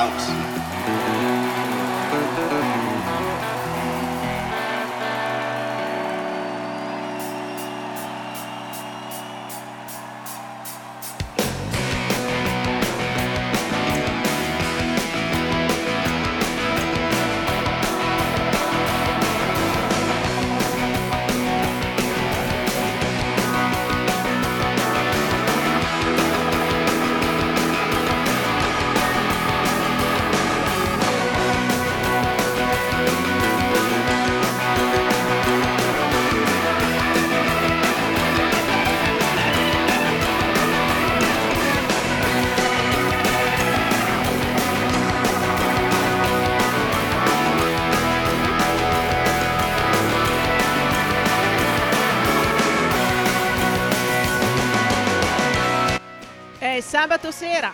out. Sabato sera.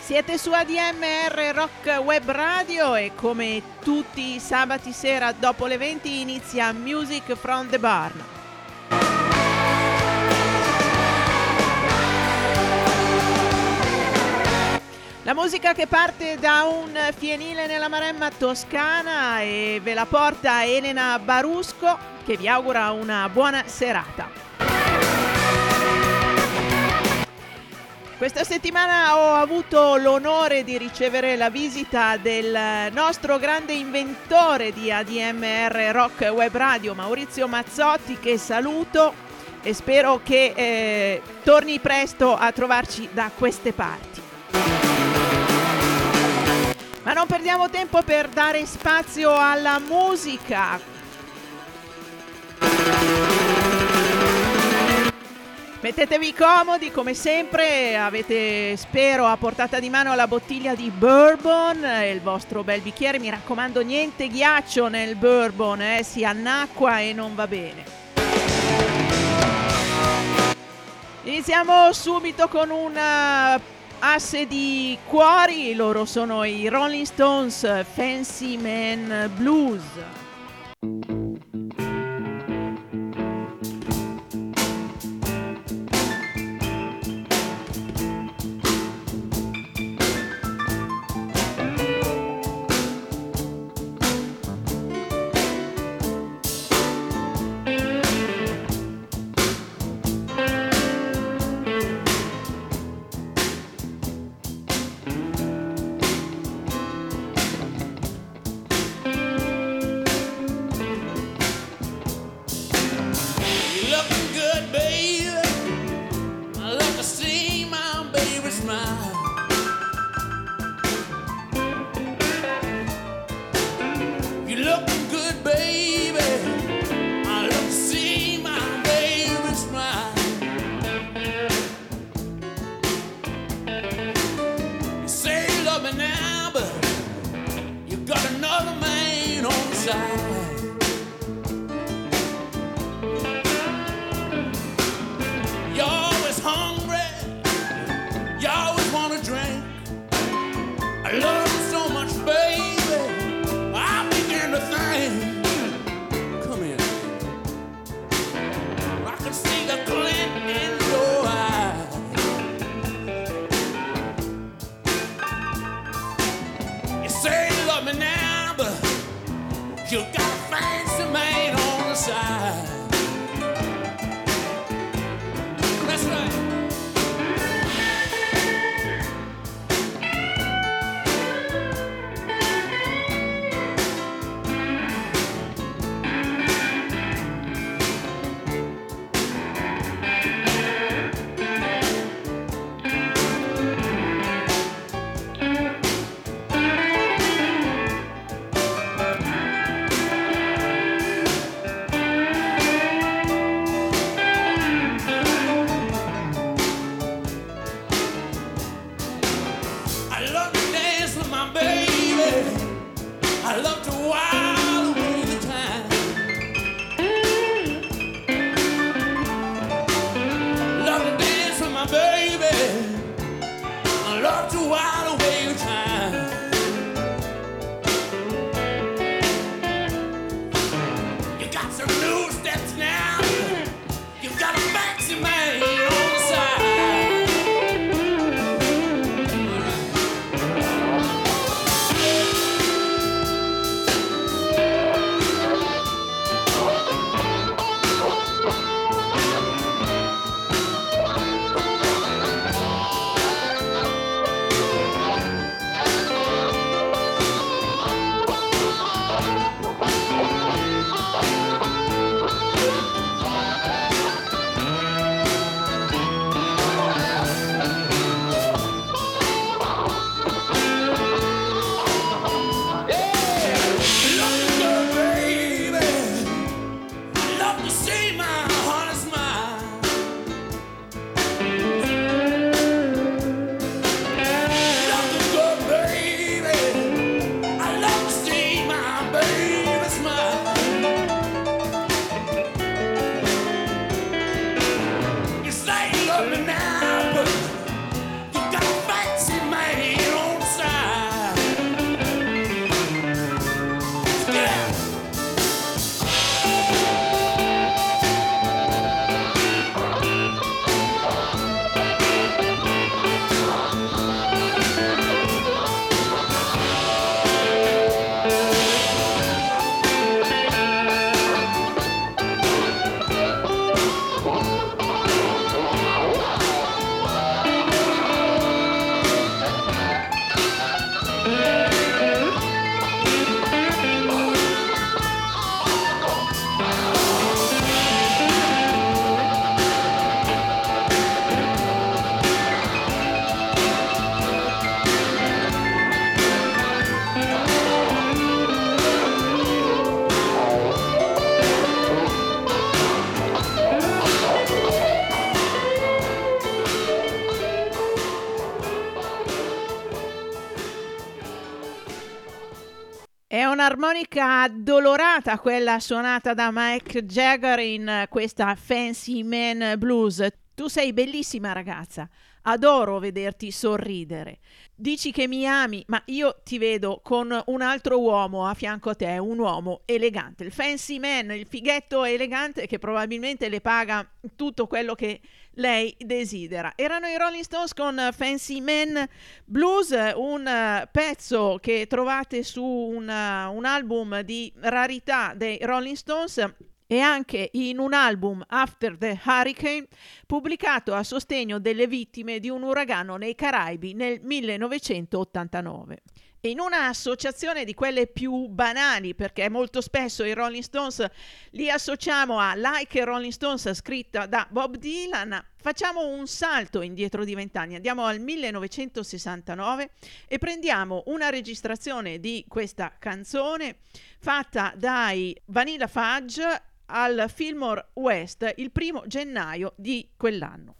Siete su ADMR Rock Web Radio e come tutti i sabati sera dopo le 20 inizia Music from the Barn. La musica che parte da un fienile nella Maremma toscana e ve la porta Elena Barusco che vi augura una buona serata. Questa settimana ho avuto l'onore di ricevere la visita del nostro grande inventore di ADMR Rock Web Radio, Maurizio Mazzotti, che saluto e spero che eh, torni presto a trovarci da queste parti. Ma non perdiamo tempo per dare spazio alla musica. Mettetevi comodi come sempre, avete spero a portata di mano la bottiglia di bourbon e il vostro bel bicchiere, mi raccomando niente ghiaccio nel bourbon, eh, si annacqua e non va bene. Iniziamo subito con un uh, asse di cuori, loro sono i Rolling Stones Fancy Man Blues. Un'armonica addolorata quella suonata da Mike Jagger in questa Fancy Man Blues. Tu sei bellissima ragazza, adoro vederti sorridere. Dici che mi ami, ma io ti vedo con un altro uomo a fianco a te, un uomo elegante, il fancy man, il fighetto elegante che probabilmente le paga tutto quello che lei desidera. Erano i Rolling Stones con Fancy Man Blues, un pezzo che trovate su un, un album di rarità dei Rolling Stones e anche in un album After the Hurricane pubblicato a sostegno delle vittime di un uragano nei Caraibi nel 1989 in un'associazione di quelle più banali, perché molto spesso i Rolling Stones li associamo a Like Rolling Stones scritta da Bob Dylan, facciamo un salto indietro di vent'anni, andiamo al 1969 e prendiamo una registrazione di questa canzone fatta dai Vanilla Fudge al Fillmore West il primo gennaio di quell'anno.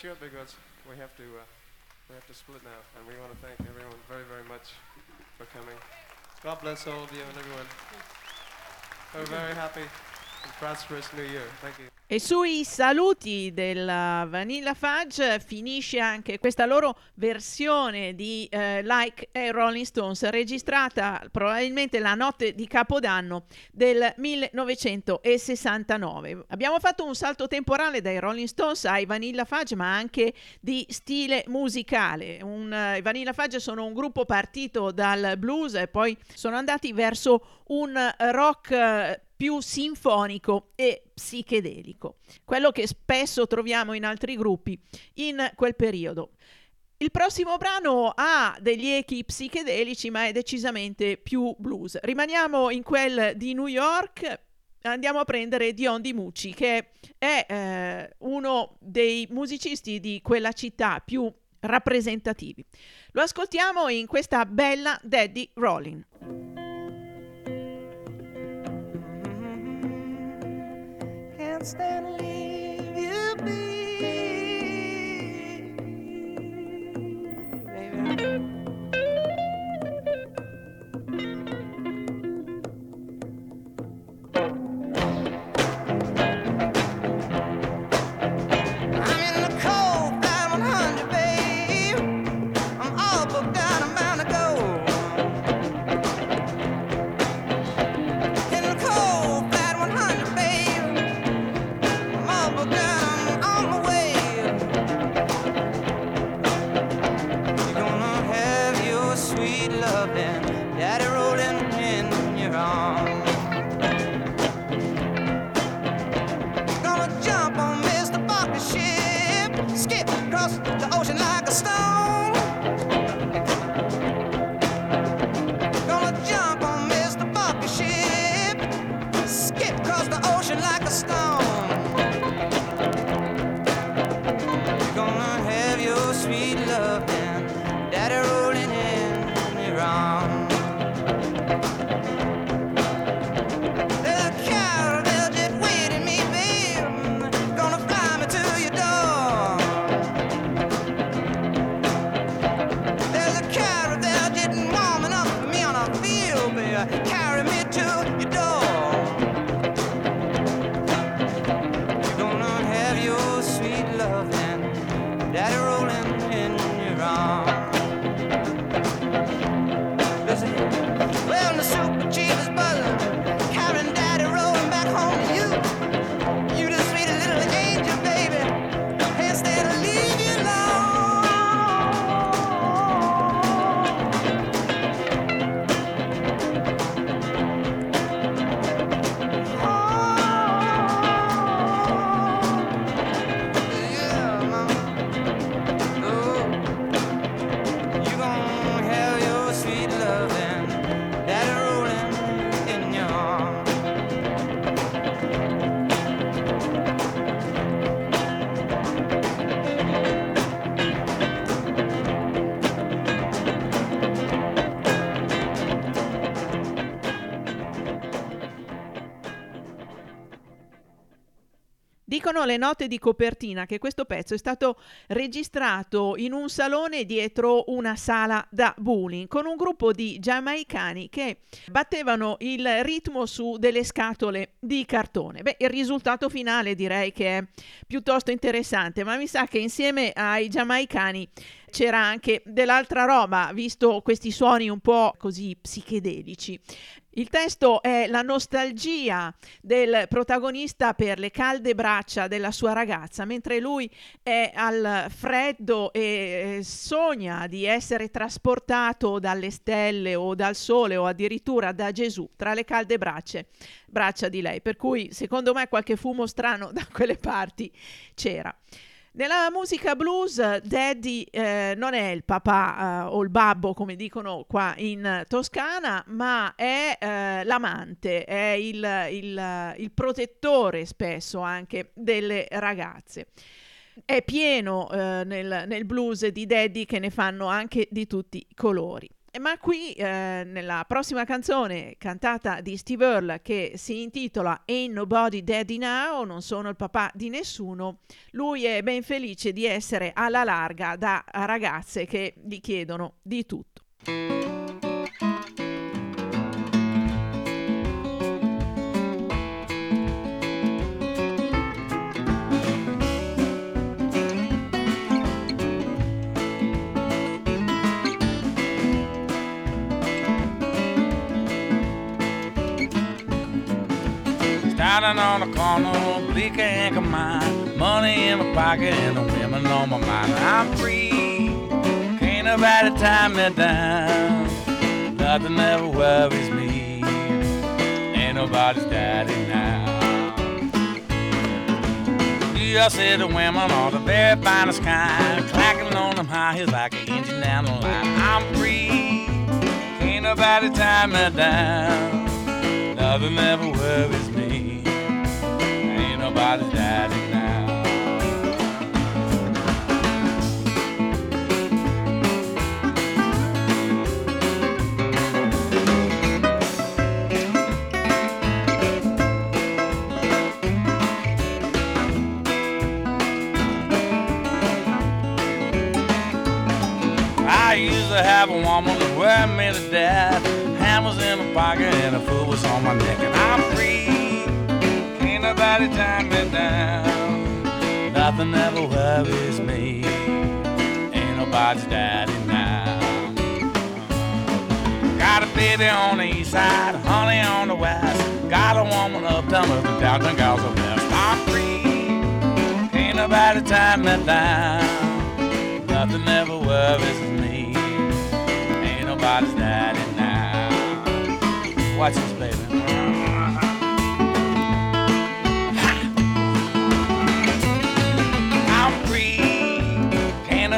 Short because we have to uh, we have to split now, and we want to thank everyone very very much for coming. God bless all of you and everyone. A very happy and prosperous New Year. Thank you. E sui saluti della Vanilla Fudge finisce anche questa loro versione di eh, Like a Rolling Stones registrata probabilmente la notte di Capodanno del 1969. Abbiamo fatto un salto temporale dai Rolling Stones ai Vanilla Fudge ma anche di stile musicale. Un, eh, I Vanilla Fudge sono un gruppo partito dal blues e poi sono andati verso un rock eh, più sinfonico e psichedelico, quello che spesso troviamo in altri gruppi in quel periodo. Il prossimo brano ha degli echi psichedelici, ma è decisamente più blues. Rimaniamo in quel di New York. Andiamo a prendere Dion Di Mucci, che è eh, uno dei musicisti di quella città più rappresentativi. Lo ascoltiamo in questa bella Daddy Rolling. Can't stand leave you be, thank you le note di copertina che questo pezzo è stato registrato in un salone dietro una sala da bowling con un gruppo di giamaicani che battevano il ritmo su delle scatole di cartone. Beh, il risultato finale direi che è piuttosto interessante, ma mi sa che insieme ai giamaicani c'era anche dell'altra roba, visto questi suoni un po' così psichedelici. Il testo è la nostalgia del protagonista per le calde braccia della sua ragazza, mentre lui è al freddo e eh, sogna di essere trasportato dalle stelle o dal sole o addirittura da Gesù tra le calde braccia, braccia di lei. Per cui secondo me qualche fumo strano da quelle parti c'era. Nella musica blues, Daddy eh, non è il papà eh, o il babbo, come dicono qua in Toscana, ma è eh, l'amante, è il, il, il, protettore spesso anche delle ragazze. È pieno eh, nel, nel blues di Daddy che ne fanno anche di tutti i colori. Ma qui eh, nella prossima canzone cantata di Steve Earle che si intitola Ain't Nobody Daddy Now, non sono il papà di nessuno, lui è ben felice di essere alla larga da ragazze che gli chiedono di tutto. Standing on the corner, bleak and mine. Money in my pocket and the women on my mind. I'm free, can't nobody tie me down. Nothing ever worries me, ain't nobody's daddy now. You see the women are the very finest kind, clacking on them high heels like an engine down the line. I'm free, can't nobody tie me down. Nothing ever worries me nobody's daddy now. I used to have a woman that wear me to death. Hammers in my pocket and a fool was on my neck, and I'm free nobody tie me down. Nothing ever worries me. Ain't nobody's daddy now. Got a baby on the east side, honey on the west. Got a woman up down the downtown gals of west. I'm free. Ain't nobody tie me down. Nothing ever worries me. Ain't nobody's daddy now. Watch this, baby.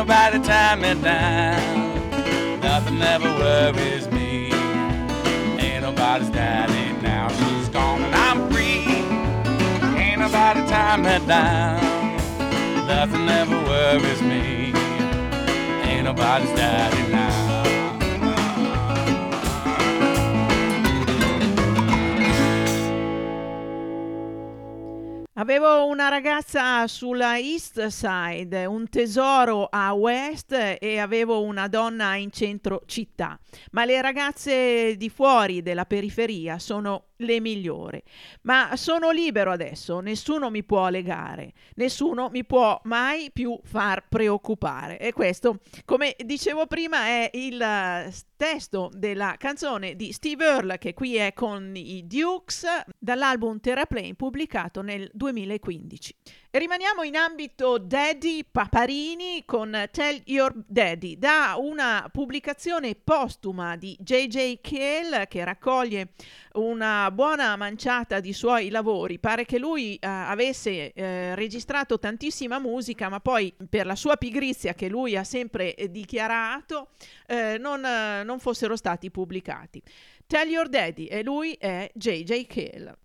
Nobody tie me down. Nothing ever worries me. Ain't nobody's daddy now. She's gone and I'm free. Ain't nobody tie me down. Nothing ever worries me. Ain't nobody's daddy now. Avevo una ragazza sulla East Side, un tesoro a West e avevo una donna in centro città. Ma le ragazze di fuori della periferia sono le migliori. Ma sono libero adesso, nessuno mi può legare, nessuno mi può mai più far preoccupare. E questo, come dicevo prima, è il testo della canzone di Steve Earle che qui è con i Dukes dall'album Terraplane pubblicato nel 2015. Rimaniamo in ambito Daddy Paparini con Tell Your Daddy, da una pubblicazione postuma di J.J. Cale che raccoglie una buona manciata di suoi lavori. Pare che lui eh, avesse eh, registrato tantissima musica, ma poi per la sua pigrizia che lui ha sempre eh, dichiarato, non, non fossero stati pubblicati. Tell Your Daddy e lui è J.J. Cale.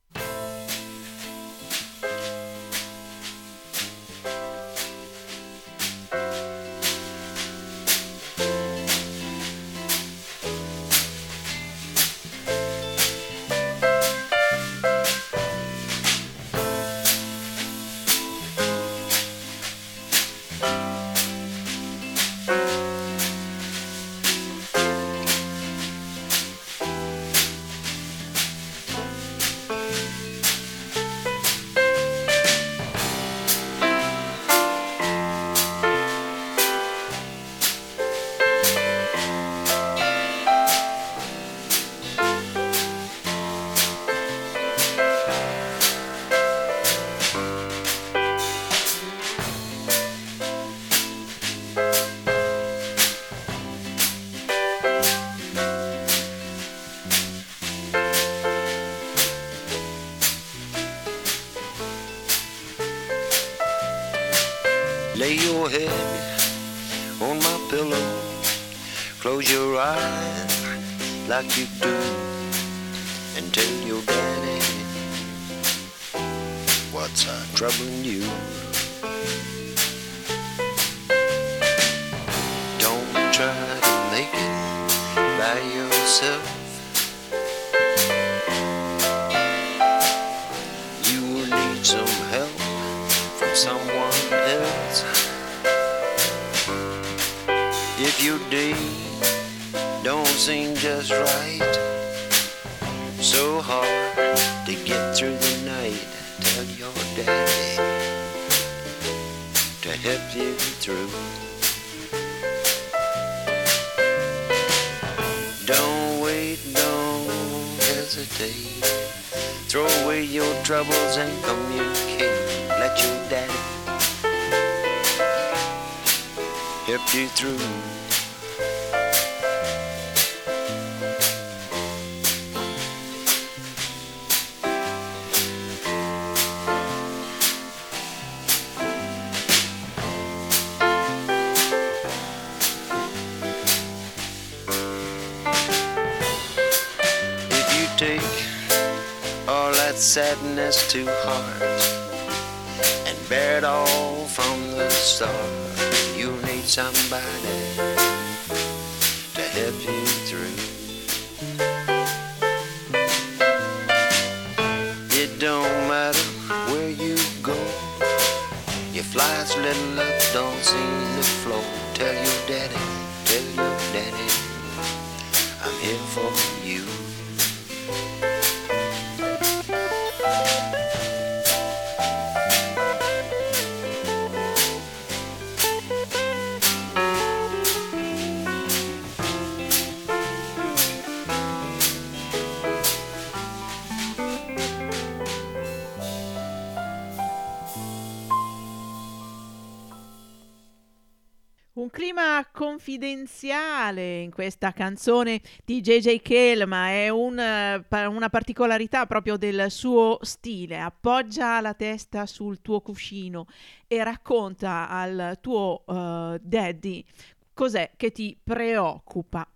questa canzone di JJ Cale, ma è un, eh, una particolarità proprio del suo stile. Appoggia la testa sul tuo cuscino e racconta al tuo uh, daddy cos'è che ti preoccupa.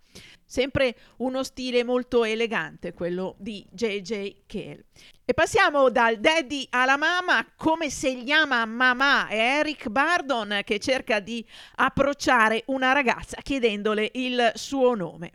Sempre uno stile molto elegante, quello di J.J. Cale. E passiamo dal daddy alla mamma, come se gli ama mamà, è Eric Bardon che cerca di approcciare una ragazza chiedendole il suo nome.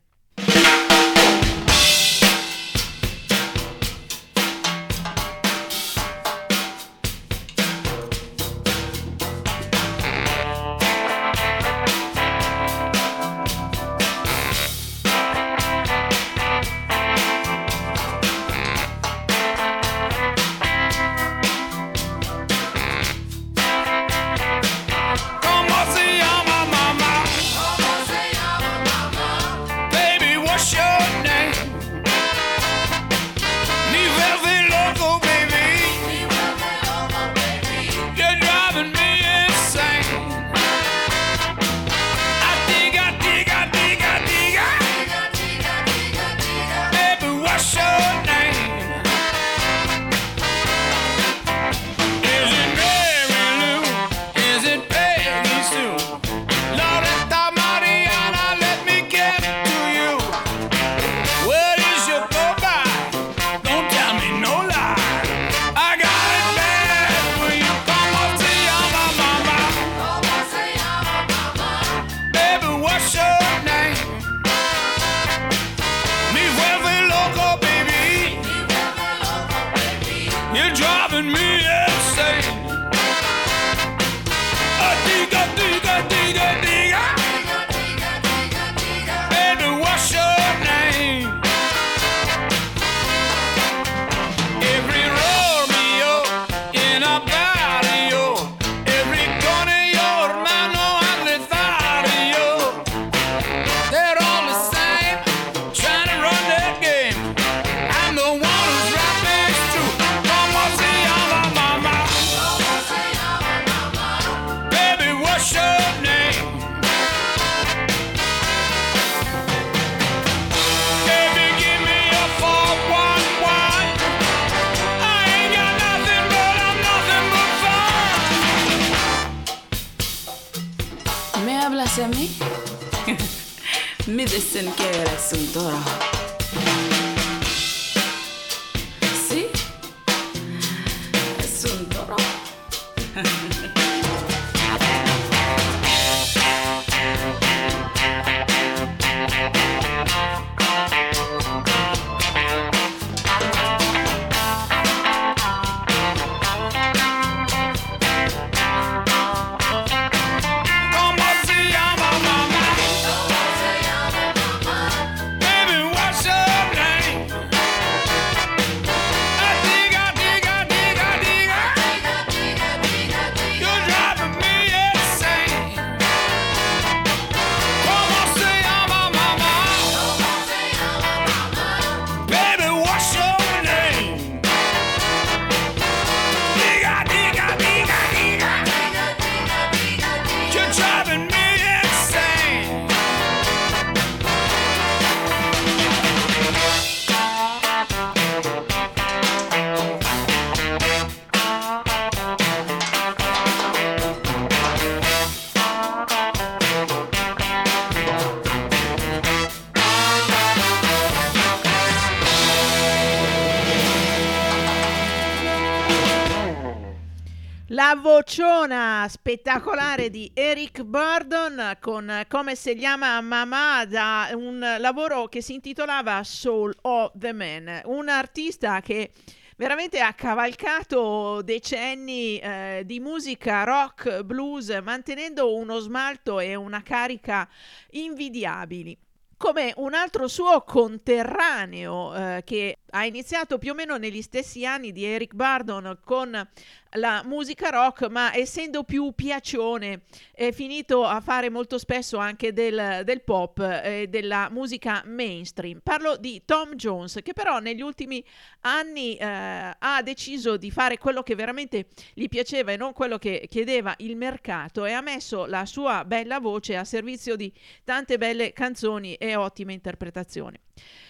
La vociona spettacolare di Eric Burdon con come si chiama Mamma da un lavoro che si intitolava Soul of the Man, un artista che veramente ha cavalcato decenni eh, di musica rock, blues, mantenendo uno smalto e una carica invidiabili. Come un altro suo conterraneo eh, che ha iniziato più o meno negli stessi anni di Eric Burdon con la musica rock, ma essendo più piacione è finito a fare molto spesso anche del, del pop e della musica mainstream. Parlo di Tom Jones, che però negli ultimi anni eh, ha deciso di fare quello che veramente gli piaceva e non quello che chiedeva il mercato e ha messo la sua bella voce a servizio di tante belle canzoni e ottime interpretazioni.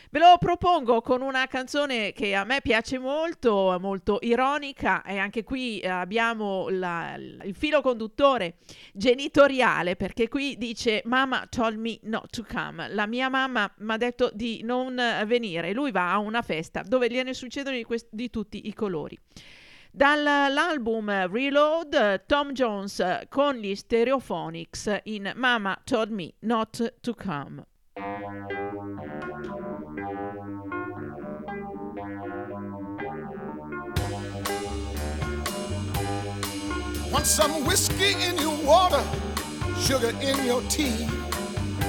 Ve lo propongo con una canzone che a me piace molto, molto ironica e anche qui eh, abbiamo la- il filo conduttore genitoriale perché qui dice Mama told me not to come. La mia mamma mi ha detto di non venire. Lui va a una festa dove gliene succedono di, quest- di tutti i colori. Dall'album Reload, Tom Jones con gli Stereophonics in Mama Told Me Not to Come. Want some whiskey in your water, sugar in your tea?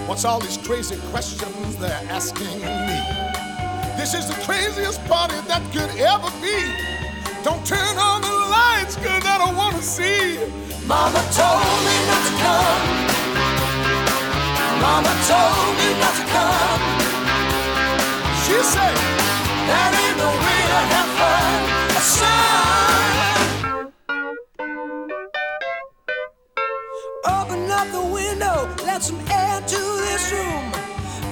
What's all these crazy questions they're asking me? This is the craziest party that could ever be. Don't turn on the lights, cause I don't wanna see. Mama told me not to come. Mama told me not to come. She said, that ain't no way to have fun. Son. Open up the window, let some air to this room.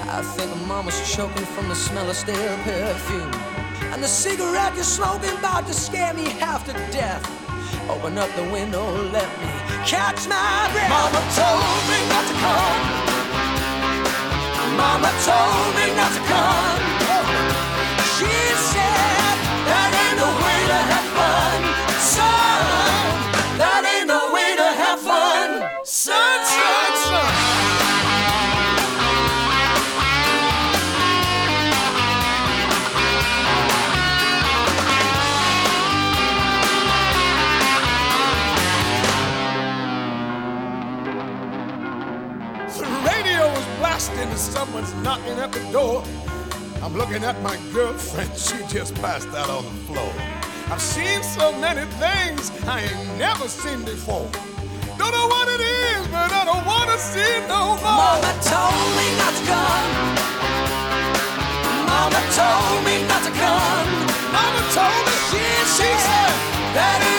I think mama's choking from the smell of stale perfume. And the cigarette you're smoking about to scare me half to death. Open up the window, let me catch my breath. Mama told me not to come. Mama told me not to come. She said someone's knocking at the door. I'm looking at my girlfriend, she just passed out on the floor. I've seen so many things I ain't never seen before. Don't know what it is, but I don't wanna see no more. Mama told me not to come. Mama told me not to come. Mama told me She, she said that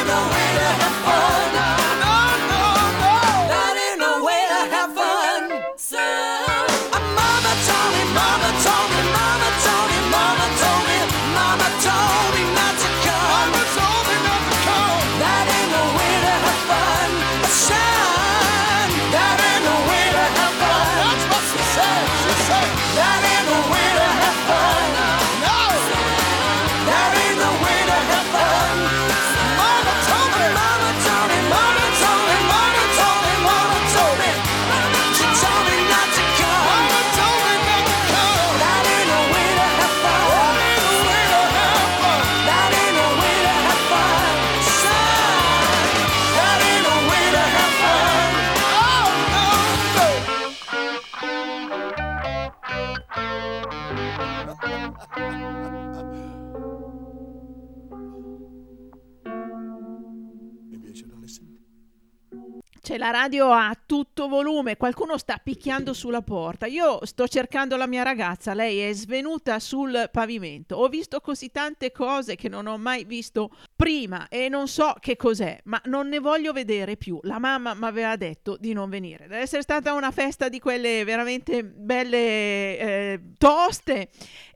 la radio a tutto volume, qualcuno sta picchiando sulla porta. Io sto cercando la mia ragazza, lei è svenuta sul pavimento. Ho visto così tante cose che non ho mai visto prima e non so che cos'è, ma non ne voglio vedere più. La mamma mi aveva detto di non venire. Deve essere stata una festa di quelle veramente belle eh, toste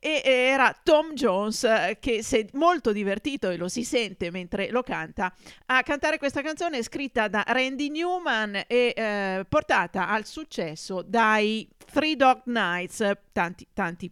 e era Tom Jones eh, che si è molto divertito e lo si sente mentre lo canta a cantare questa canzone scritta da Randy Newman e eh, portata al successo dai Three Dog Nights tanti tanti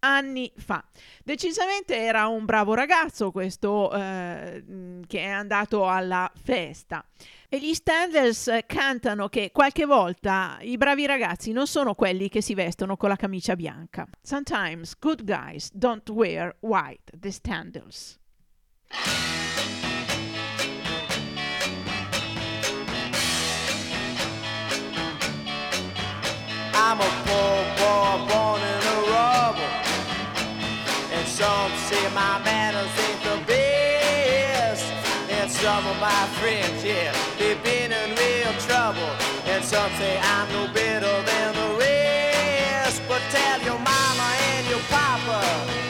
anni fa. Decisamente era un bravo ragazzo questo eh, che è andato alla festa. E gli Standards cantano che qualche volta i bravi ragazzi non sono quelli che si vestono con la camicia bianca. Sometimes good guys don't wear white, the Standards. I'm a poor boy born some say my manners ain't the best. And some of my friends, yeah, they've been in real trouble. And some say I'm no better than the rest. But tell your mama and your papa.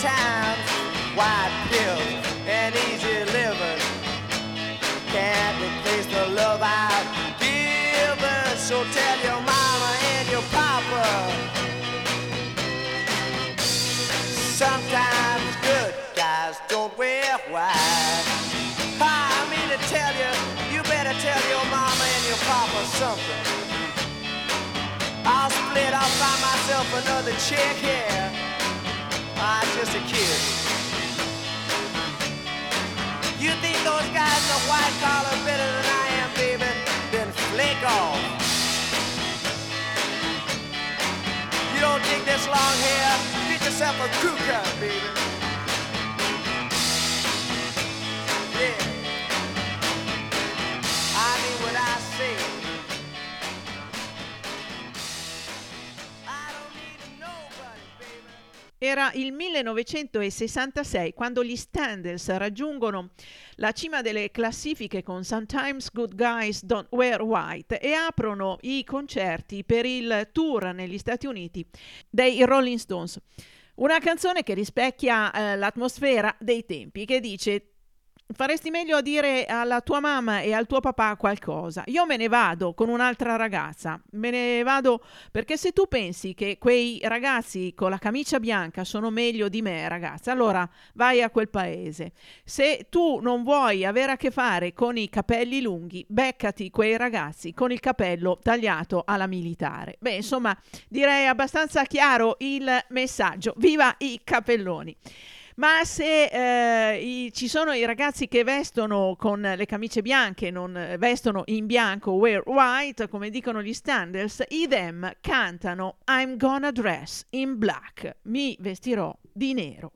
Times, white pills and easy living can't replace the love I've given. So tell your mama and your papa. Sometimes good guys don't wear white. Ah, I mean to tell you, you better tell your mama and your papa something. I'll split, I'll find myself another chick here. I'm just a kid. You think those guys the white collar better than I am, baby? Then flake off. You don't think this long hair? Get yourself a crew cut, baby. Era il 1966 quando gli Standards raggiungono la cima delle classifiche con Sometimes Good Guys Don't Wear White e aprono i concerti per il tour negli Stati Uniti dei Rolling Stones. Una canzone che rispecchia eh, l'atmosfera dei tempi, che dice Faresti meglio a dire alla tua mamma e al tuo papà qualcosa. Io me ne vado con un'altra ragazza. Me ne vado perché se tu pensi che quei ragazzi con la camicia bianca sono meglio di me, ragazza, allora vai a quel paese. Se tu non vuoi avere a che fare con i capelli lunghi, beccati quei ragazzi con il capello tagliato alla militare. Beh, insomma, direi abbastanza chiaro il messaggio. Viva i capelloni! Ma se eh, i- ci sono i ragazzi che vestono con le camicie bianche, non eh, vestono in bianco, wear white, come dicono gli Standards, i Them cantano I'm gonna dress in black, mi vestirò di nero.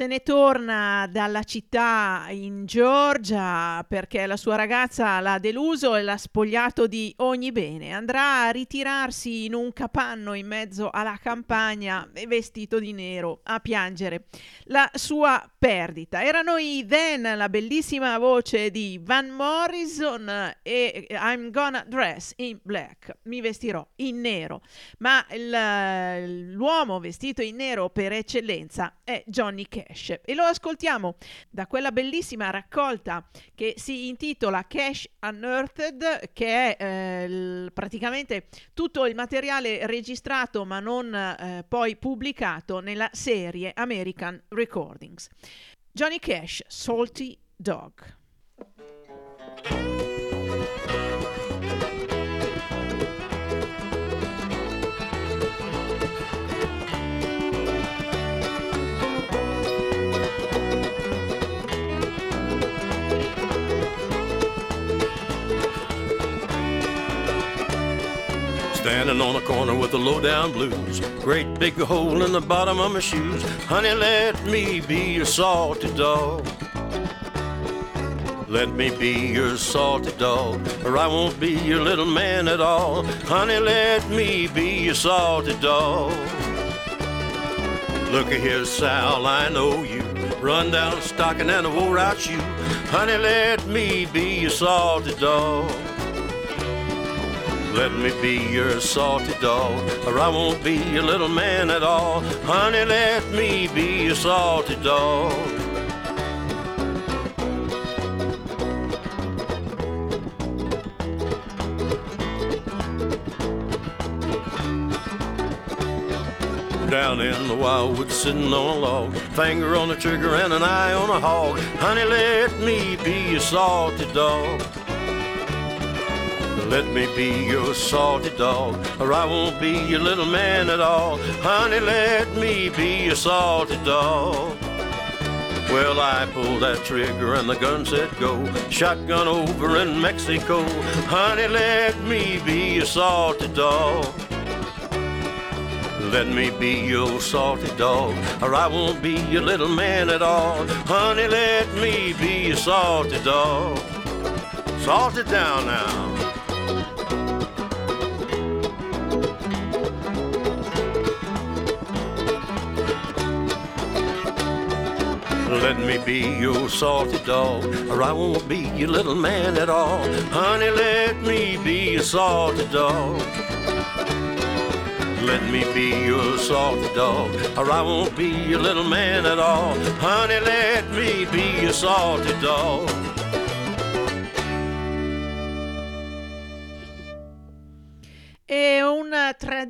Se ne torna dalla città in Georgia perché la sua ragazza l'ha deluso e l'ha spogliato di ogni bene. Andrà a ritirarsi in un capanno in mezzo alla campagna e vestito di nero a piangere la sua perdita. Erano i Then, la bellissima voce di Van Morrison e I'm gonna dress in black. Mi vestirò in nero. Ma il- l'uomo vestito in nero per eccellenza è Johnny Cash e lo ascoltiamo da quella bellissima raccolta che si intitola Cash Unearthed che è eh, il- praticamente tutto il materiale registrato ma non eh, poi pubblicato nella serie American Recordings. Johnny Cash, Salty Dog. Standing on a corner with the low down blues. Great big hole in the bottom of my shoes. Honey, let me be your salty dog. Let me be your salty dog, or I won't be your little man at all. Honey, let me be your salty dog. Look here, Sal, I know you. Run down stocking and a wore out shoe. Honey, let me be your salty dog. Let me be your salty dog, or I won't be your little man at all. Honey, let me be your salty dog. down in the wildwood sitting on a log, finger on the trigger and an eye on a hog. Honey, let me be your salty dog. Let me be your salty dog, or I won't be your little man at all. Honey, let me be your salty dog. Well, I pulled that trigger and the gun said go. Shotgun over in Mexico. Honey, let me be your salty dog. Let me be your salty dog, or I won't be your little man at all. Honey, let me be your salty dog. Salt it down now. Let me be your salty dog, or I won't be your little man at all. Honey, let me be your salty dog. Let me be your salty dog, or I won't be your little man at all. Honey, let me be your salty dog.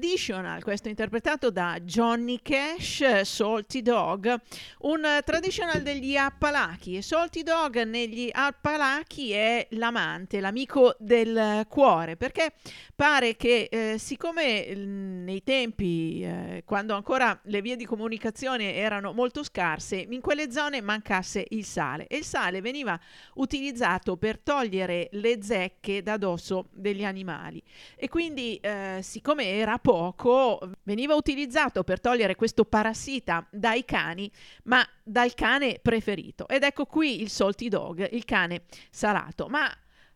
Traditional, questo interpretato da Johnny Cash, Salty Dog, un traditional degli Appalachi. E Salty Dog negli Appalachi è l'amante, l'amico del cuore, perché pare che eh, siccome eh, nei tempi, eh, quando ancora le vie di comunicazione erano molto scarse, in quelle zone mancasse il sale e il sale veniva utilizzato per togliere le zecche da dosso degli animali e quindi eh, siccome era poco veniva utilizzato per togliere questo parassita dai cani ma dal cane preferito. Ed ecco qui il salty dog il cane salato. Ma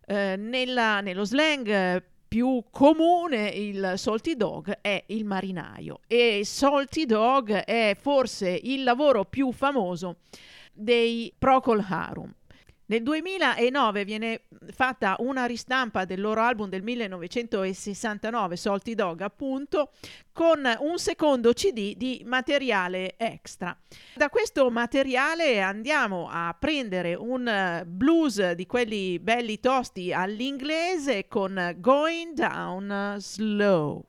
eh, nella, nello slang eh, più comune il salty dog è il marinaio. E salty dog è forse il lavoro più famoso dei Procol Harum. Nel 2009 viene fatta una ristampa del loro album del 1969, Salty Dog appunto, con un secondo CD di materiale extra. Da questo materiale andiamo a prendere un eh, blues di quelli belli tosti all'inglese con Going Down Slow.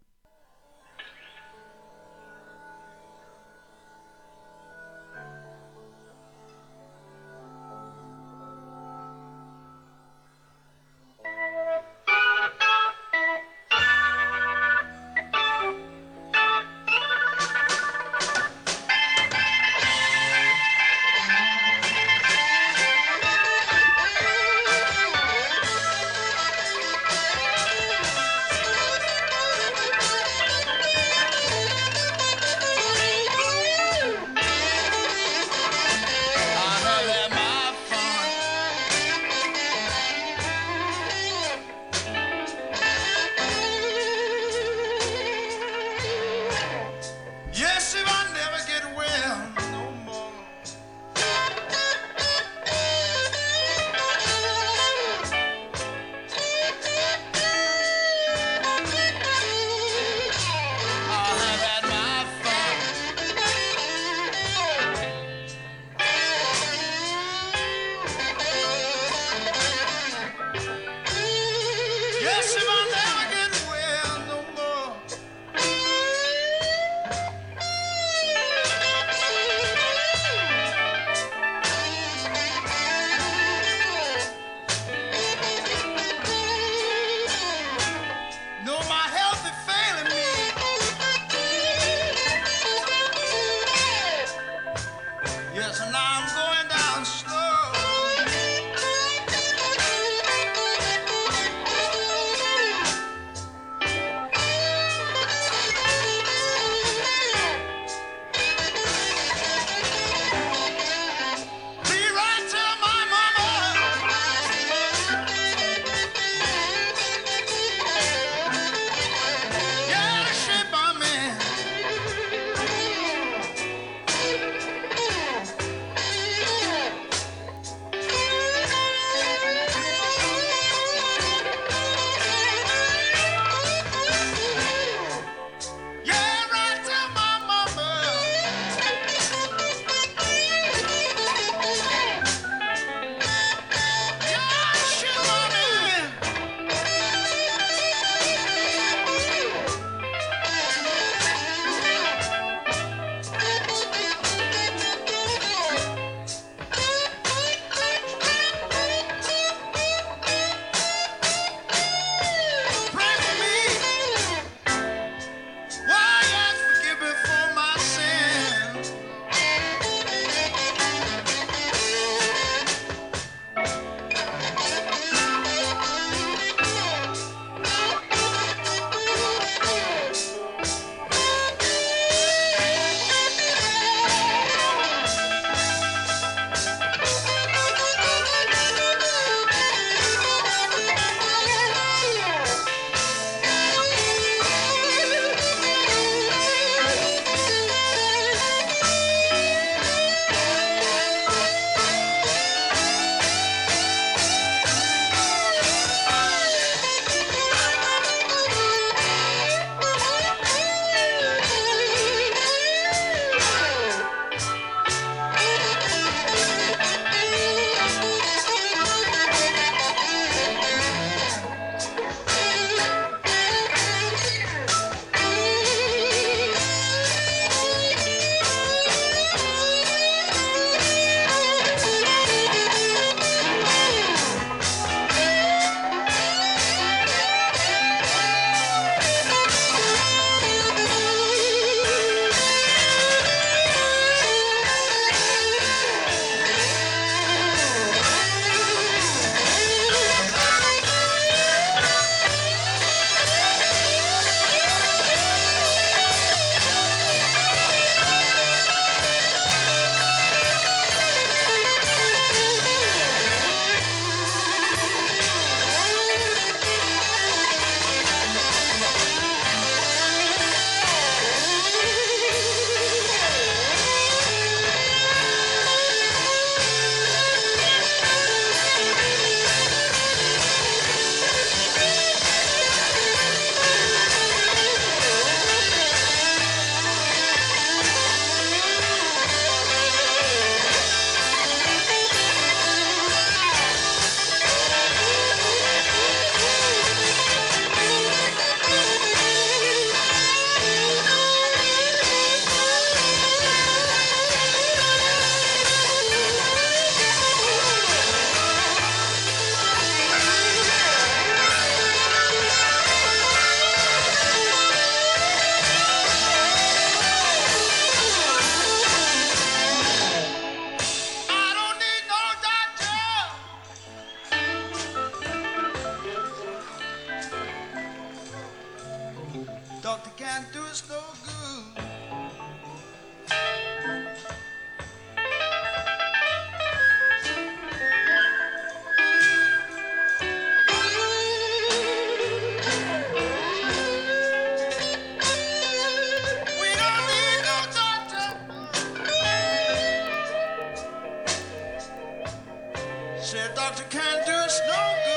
Said doctor can't do us no good.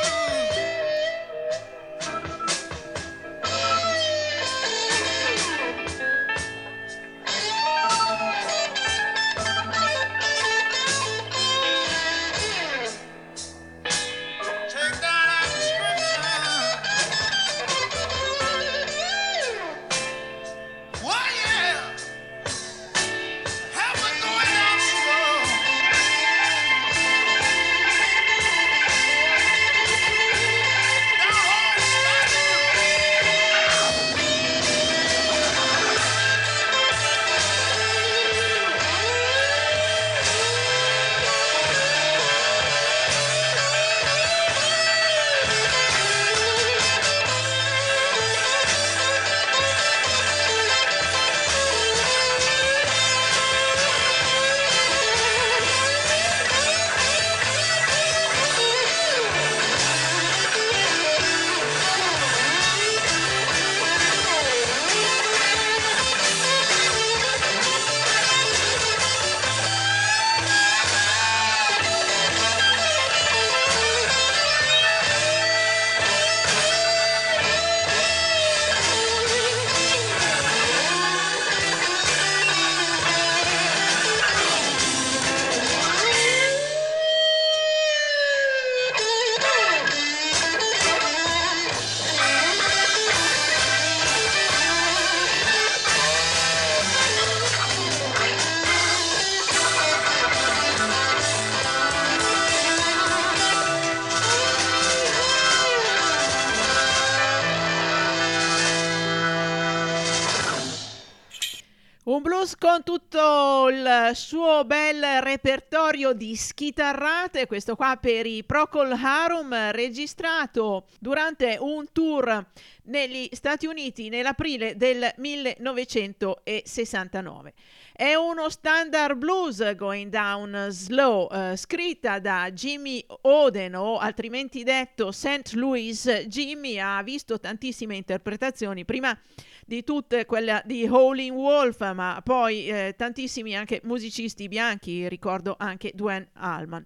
Repertorio di schitarrate, questo qua per i Procol Harum, registrato durante un tour negli Stati Uniti nell'aprile del 1969. È uno standard blues going down slow, eh, scritta da Jimmy Oden o altrimenti detto St. Louis Jimmy, ha visto tantissime interpretazioni, prima di tutte quella di Howlin' Wolf, ma poi eh, tantissimi anche musicisti bianchi, ricordo anche Dwayne Allman.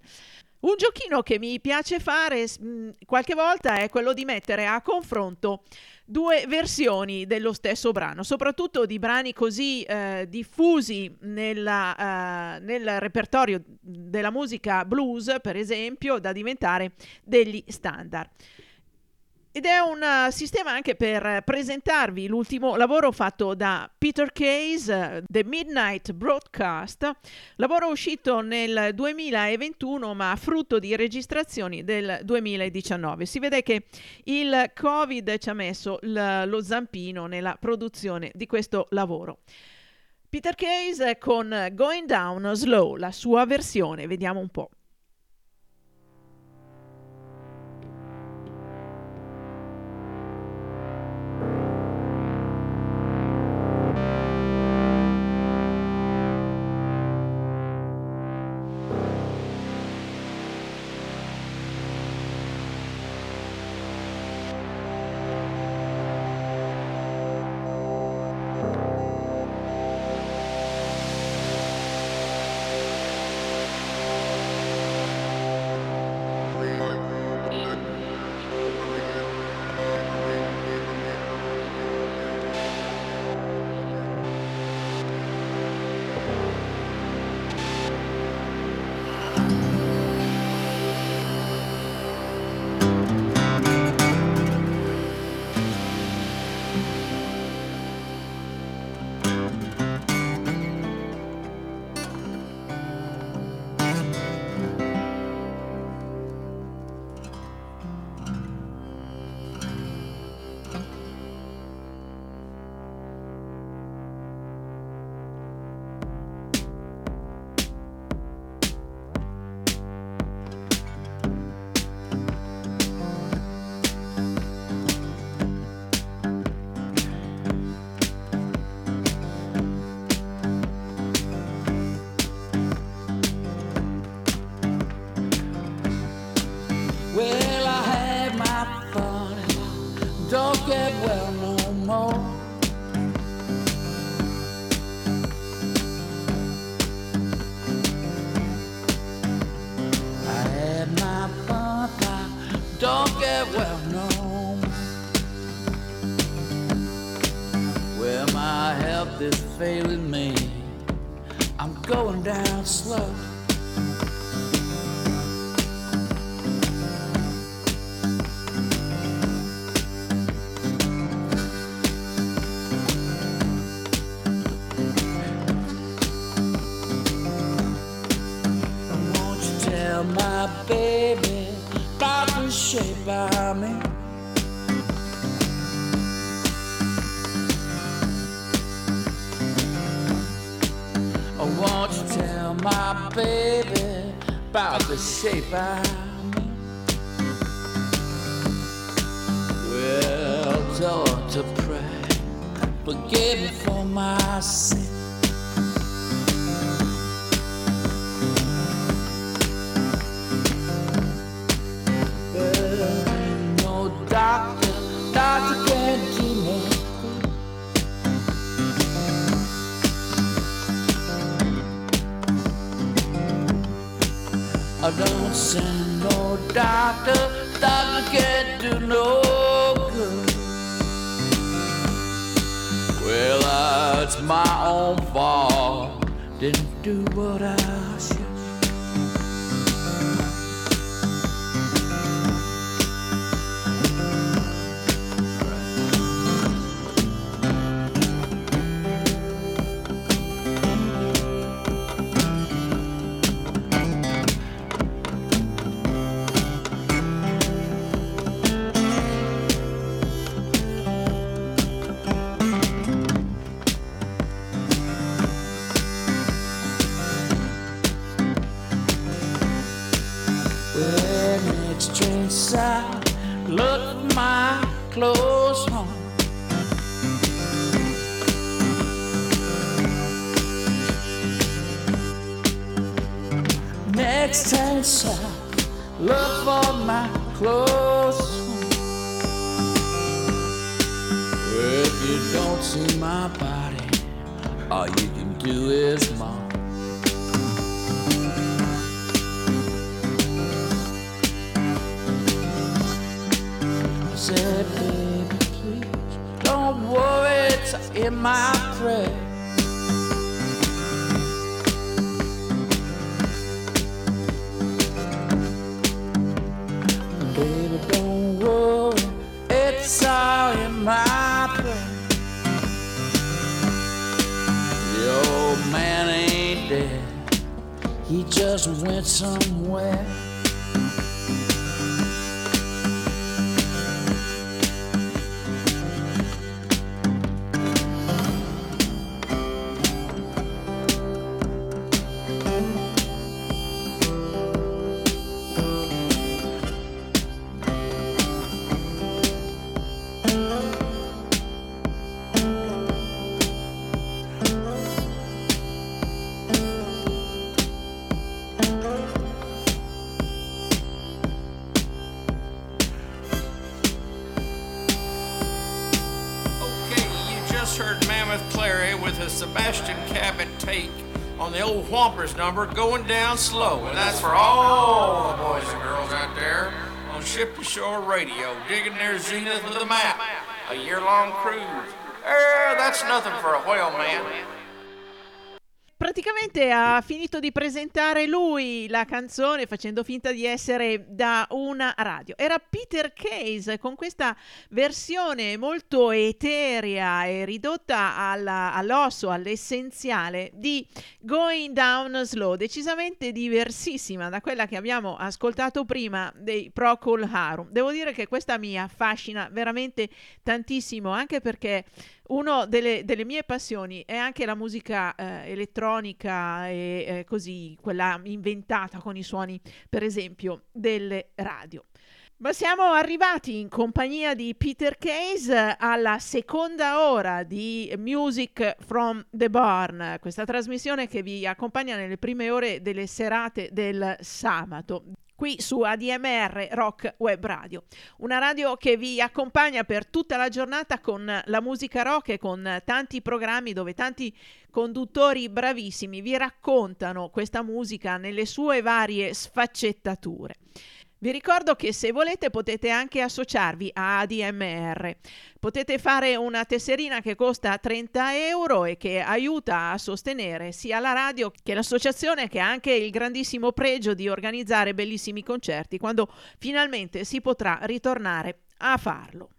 Un giochino che mi piace fare mh, qualche volta è quello di mettere a confronto due versioni dello stesso brano, soprattutto di brani così eh, diffusi nella, eh, nel repertorio della musica blues, per esempio, da diventare degli standard. Ed è un uh, sistema anche per presentarvi l'ultimo lavoro fatto da Peter Case, uh, The Midnight Broadcast, lavoro uscito nel 2021 ma frutto di registrazioni del 2019. Si vede che il Covid ci ha messo l- lo zampino nella produzione di questo lavoro. Peter Case con Going Down Slow, la sua versione, vediamo un po'. Do what I my prayer. Baby, don't worry, it's all in my prayer. The old man ain't dead, he just went somewhere. Old Whompers number going down slow. And that's for all the boys and girls out there on Ship to Shore Radio, digging their zenith with a map. A year long cruise. Er, that's nothing for a whale man. Praticamente ha finito di presentare lui la canzone facendo finta di essere da una radio. Era Peter Case con questa versione molto eterea e ridotta alla- all'osso, all'essenziale di Going Down Slow, decisamente diversissima da quella che abbiamo ascoltato prima dei Procol Harum. Devo dire che questa mi affascina veramente tantissimo, anche perché una delle, delle mie passioni è anche la musica eh, elettronica e eh, così, quella inventata con i suoni, per esempio, delle radio. Ma siamo arrivati in compagnia di Peter Case alla seconda ora di Music from the Barn, questa trasmissione che vi accompagna nelle prime ore delle serate del sabato qui su ADMR Rock Web Radio, una radio che vi accompagna per tutta la giornata con la musica rock e con tanti programmi dove tanti conduttori bravissimi vi raccontano questa musica nelle sue varie sfaccettature. Vi ricordo che se volete potete anche associarvi a ADMR. Potete fare una tesserina che costa 30 euro e che aiuta a sostenere sia la radio che l'associazione che ha anche il grandissimo pregio di organizzare bellissimi concerti quando finalmente si potrà ritornare a farlo.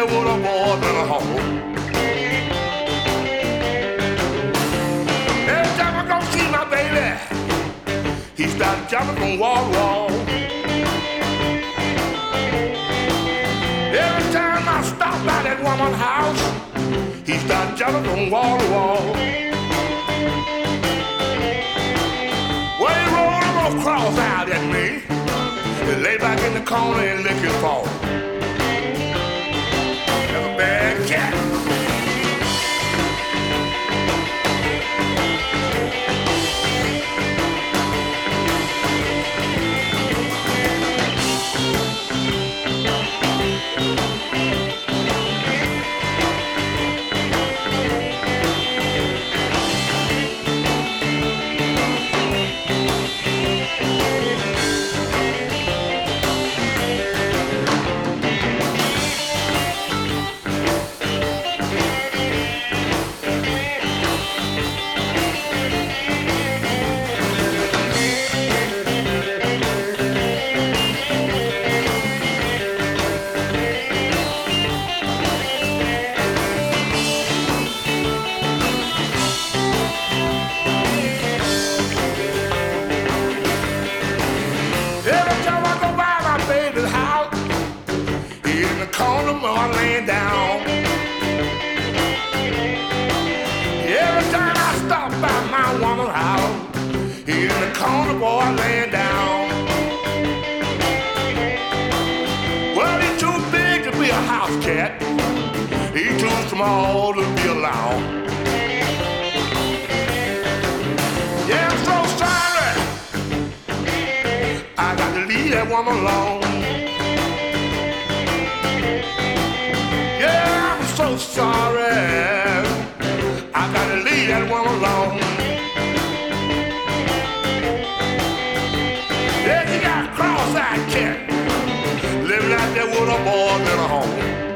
Every time I go see my baby. He started jumping from wall to wall. Every time I stop by that woman's house, he started jumping from wall to wall. Well, he rolled him cross out at me. Lay back in the corner and lick his paw. Laying down. Every time I stop by my woman's house, he in the corner boy laying down. Well, he's too big to be a house cat. He's too small to be allowed. Yeah, I'm so sorry. I got to leave that woman alone. Sorry. I got to leave that woman alone. Yeah, you got a cross-eyed cat living out there with a boy in a home.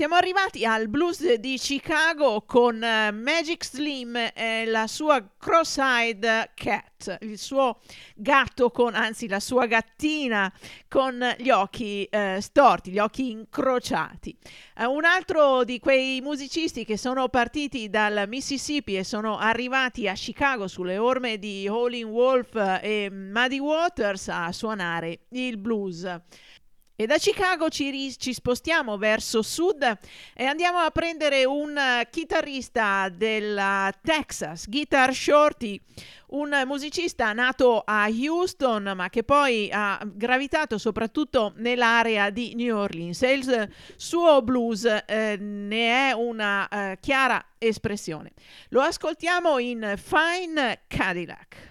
Siamo arrivati al blues di Chicago con eh, Magic Slim e la sua cross-eyed cat, il suo gatto con, anzi la sua gattina con gli occhi eh, storti, gli occhi incrociati. Eh, un altro di quei musicisti che sono partiti dal Mississippi e sono arrivati a Chicago sulle orme di Howlin' Wolf e Muddy Waters a suonare il blues. E da Chicago ci, ri- ci spostiamo verso sud e andiamo a prendere un eh, chitarrista della Texas, Guitar Shorty, un musicista nato a Houston ma che poi ha gravitato soprattutto nell'area di New Orleans e il suo blues eh, ne è una eh, chiara espressione. Lo ascoltiamo in Fine Cadillac.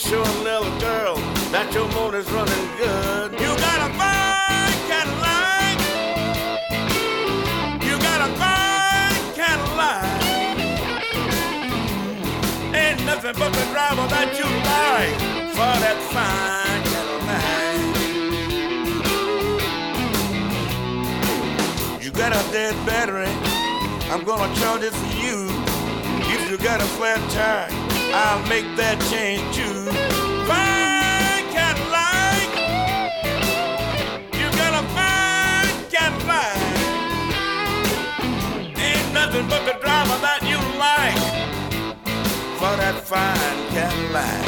Sure, little girl, that your motor's running good. You got a fine Cadillac. You got a fine Cadillac. Ain't nothing but the driver that you like for that fine Cadillac. You got a dead battery. I'm gonna charge it for you. If you got a flat tire, I'll make that change too. Fine Cadillac, you got a fine Cadillac. Ain't nothing but the driver that you like for that fine Cadillac.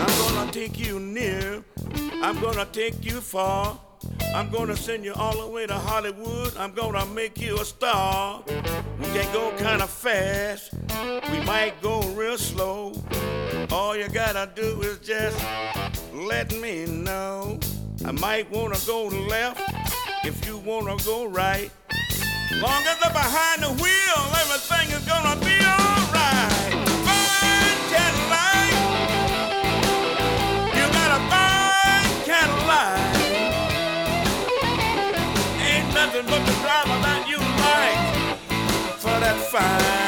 I'm gonna take you near, I'm gonna take you far. I'm gonna send you all the way to Hollywood. I'm gonna make you a star. We can go kinda fast. We might go real slow. All you gotta do is just let me know. I might wanna go left if you wanna go right. Long as I'm behind the wheel, everything is gonna be alright. Fine Cadillac. You got a fine Cadillac. Ain't nothing but the driver for that fine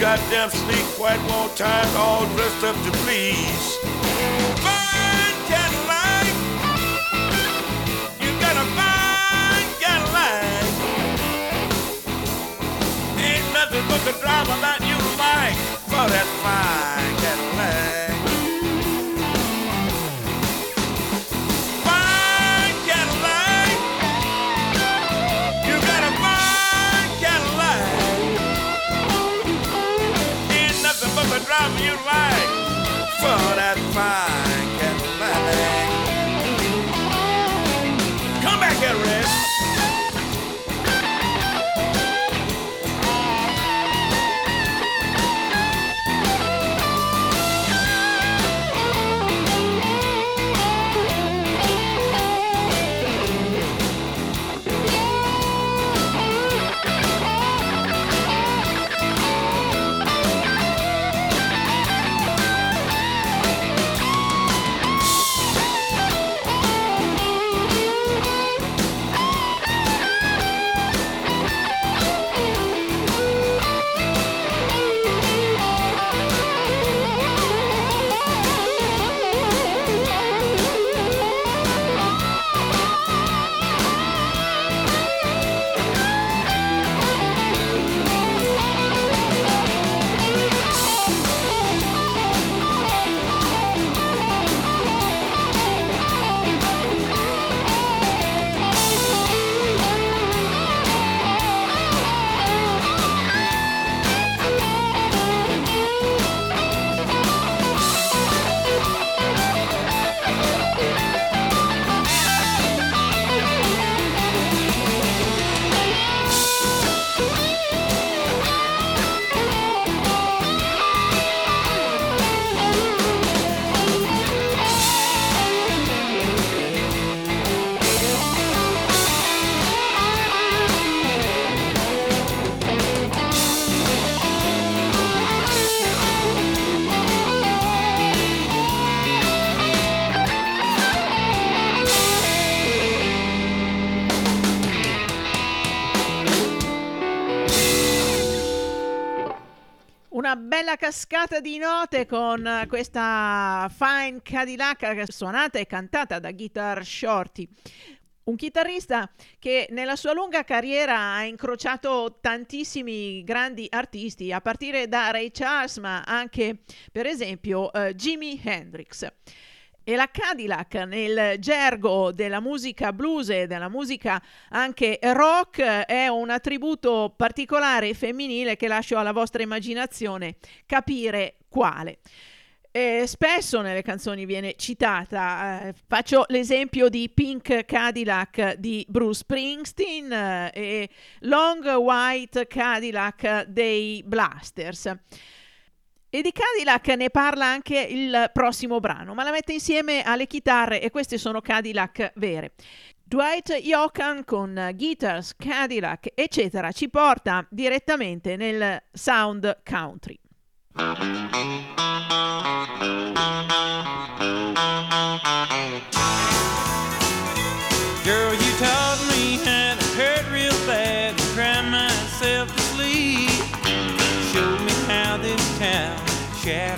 Got sleek, white wall tires, all dressed up to please. Fine Cadillac, you got a fine Cadillac. Ain't nothing but the driver that you like for that fine nothing but the driver you like for that fine cascata di note con eh, questa Fine Cadillac suonata e cantata da Guitar Shorty. Un chitarrista che nella sua lunga carriera ha incrociato tantissimi grandi artisti, a partire da Ray Charles, ma anche per esempio uh, Jimi Hendrix. E la Cadillac nel gergo della musica blues e della musica anche rock è un attributo particolare femminile che lascio alla vostra immaginazione capire quale. E spesso nelle canzoni viene citata. Eh, faccio l'esempio di Pink Cadillac di Bruce Springsteen eh, e Long White Cadillac dei Blasters. E di Cadillac ne parla anche il prossimo brano, ma la mette insieme alle chitarre e queste sono Cadillac vere. Dwight Yoakam con guitars, Cadillac, eccetera, ci porta direttamente nel sound country. Yeah.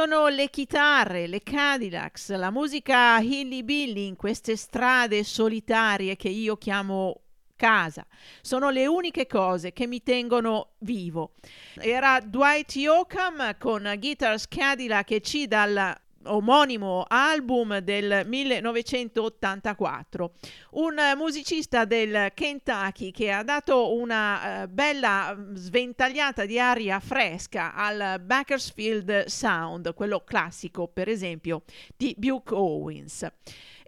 Sono le chitarre, le Cadillacs, la musica hilly-billy in queste strade solitarie che io chiamo casa. Sono le uniche cose che mi tengono vivo. Era Dwight Yoakam con Guitars Cadillac e C dal omonimo album del 1984. Un eh, musicista del Kentucky che ha dato una eh, bella mm, sventagliata di aria fresca al Bakersfield Sound, quello classico per esempio di Buke Owens.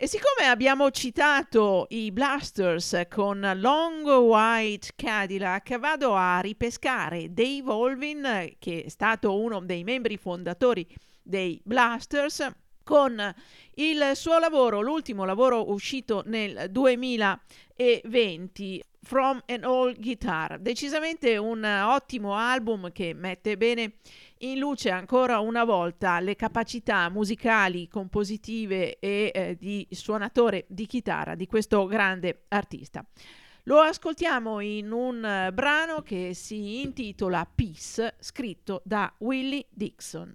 E siccome abbiamo citato i Blasters con Long White Cadillac, vado a ripescare Dave Olvin, che è stato uno dei membri fondatori dei Blasters, con il suo lavoro, l'ultimo lavoro uscito nel 2000 e 20 From an Old Guitar. Decisamente un ottimo album che mette bene in luce ancora una volta le capacità musicali, compositive e eh, di suonatore di chitarra di questo grande artista. Lo ascoltiamo in un eh, brano che si intitola Peace, scritto da Willie Dixon.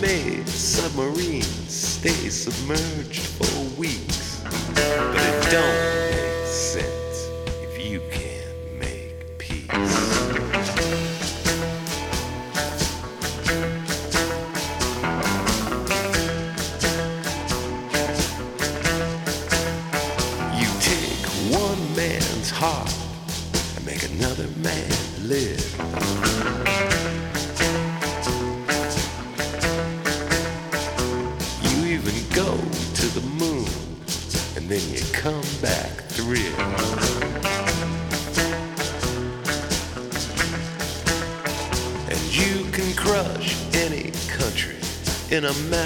Made submarine stay submerged for weeks. In a matter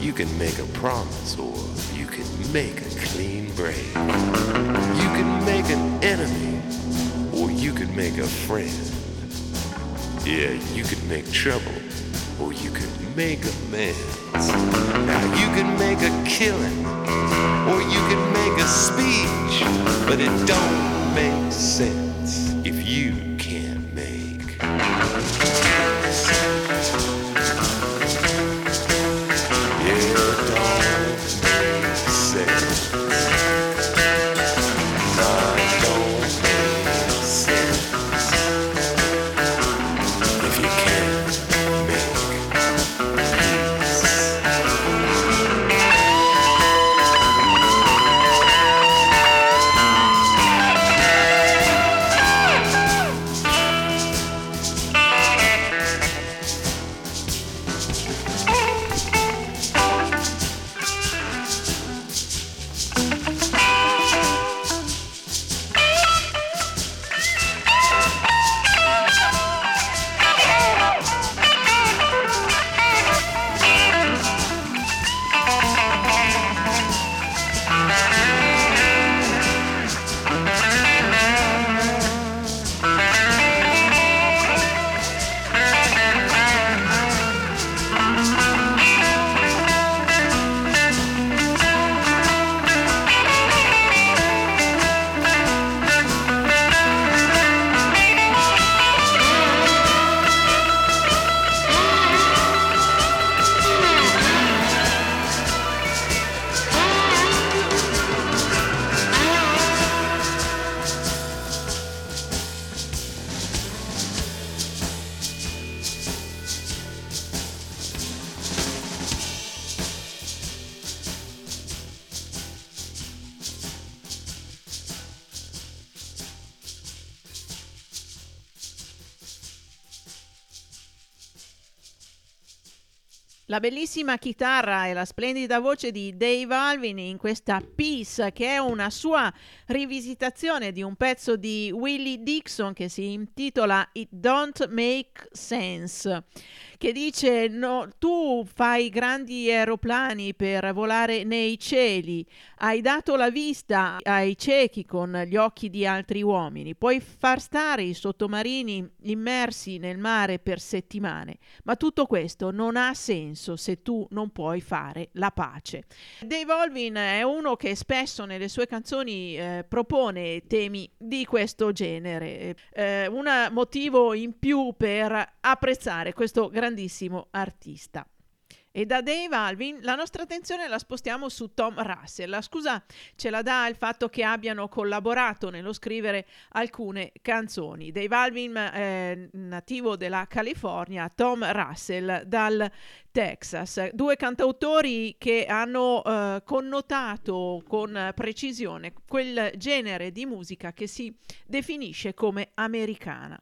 You can make a promise or you can make a clean break. You can make an enemy or you can make a friend. Yeah, you can make trouble or you can make amends. Now you can make a killing or you can make a speech, but it don't make sense bellissima chitarra e la splendida voce di Dave Alvin in questa Peace, che è una sua rivisitazione di un pezzo di Willie Dixon che si intitola It Don't Make Sense, che dice no, tu fai grandi aeroplani per volare nei cieli, hai dato la vista ai ciechi con gli occhi di altri uomini, puoi far stare i sottomarini immersi nel mare per settimane, ma tutto questo non ha senso se tu non puoi fare la pace. Dave Olvin è uno che spesso nelle sue canzoni eh, propone temi di questo genere, eh, un motivo in più per apprezzare questo grandissimo artista. E da Dave Alvin la nostra attenzione la spostiamo su Tom Russell. La scusa ce la dà il fatto che abbiano collaborato nello scrivere alcune canzoni. Dave Alvin, eh, nativo della California, Tom Russell dal Texas. Due cantautori che hanno eh, connotato con precisione quel genere di musica che si definisce come americana.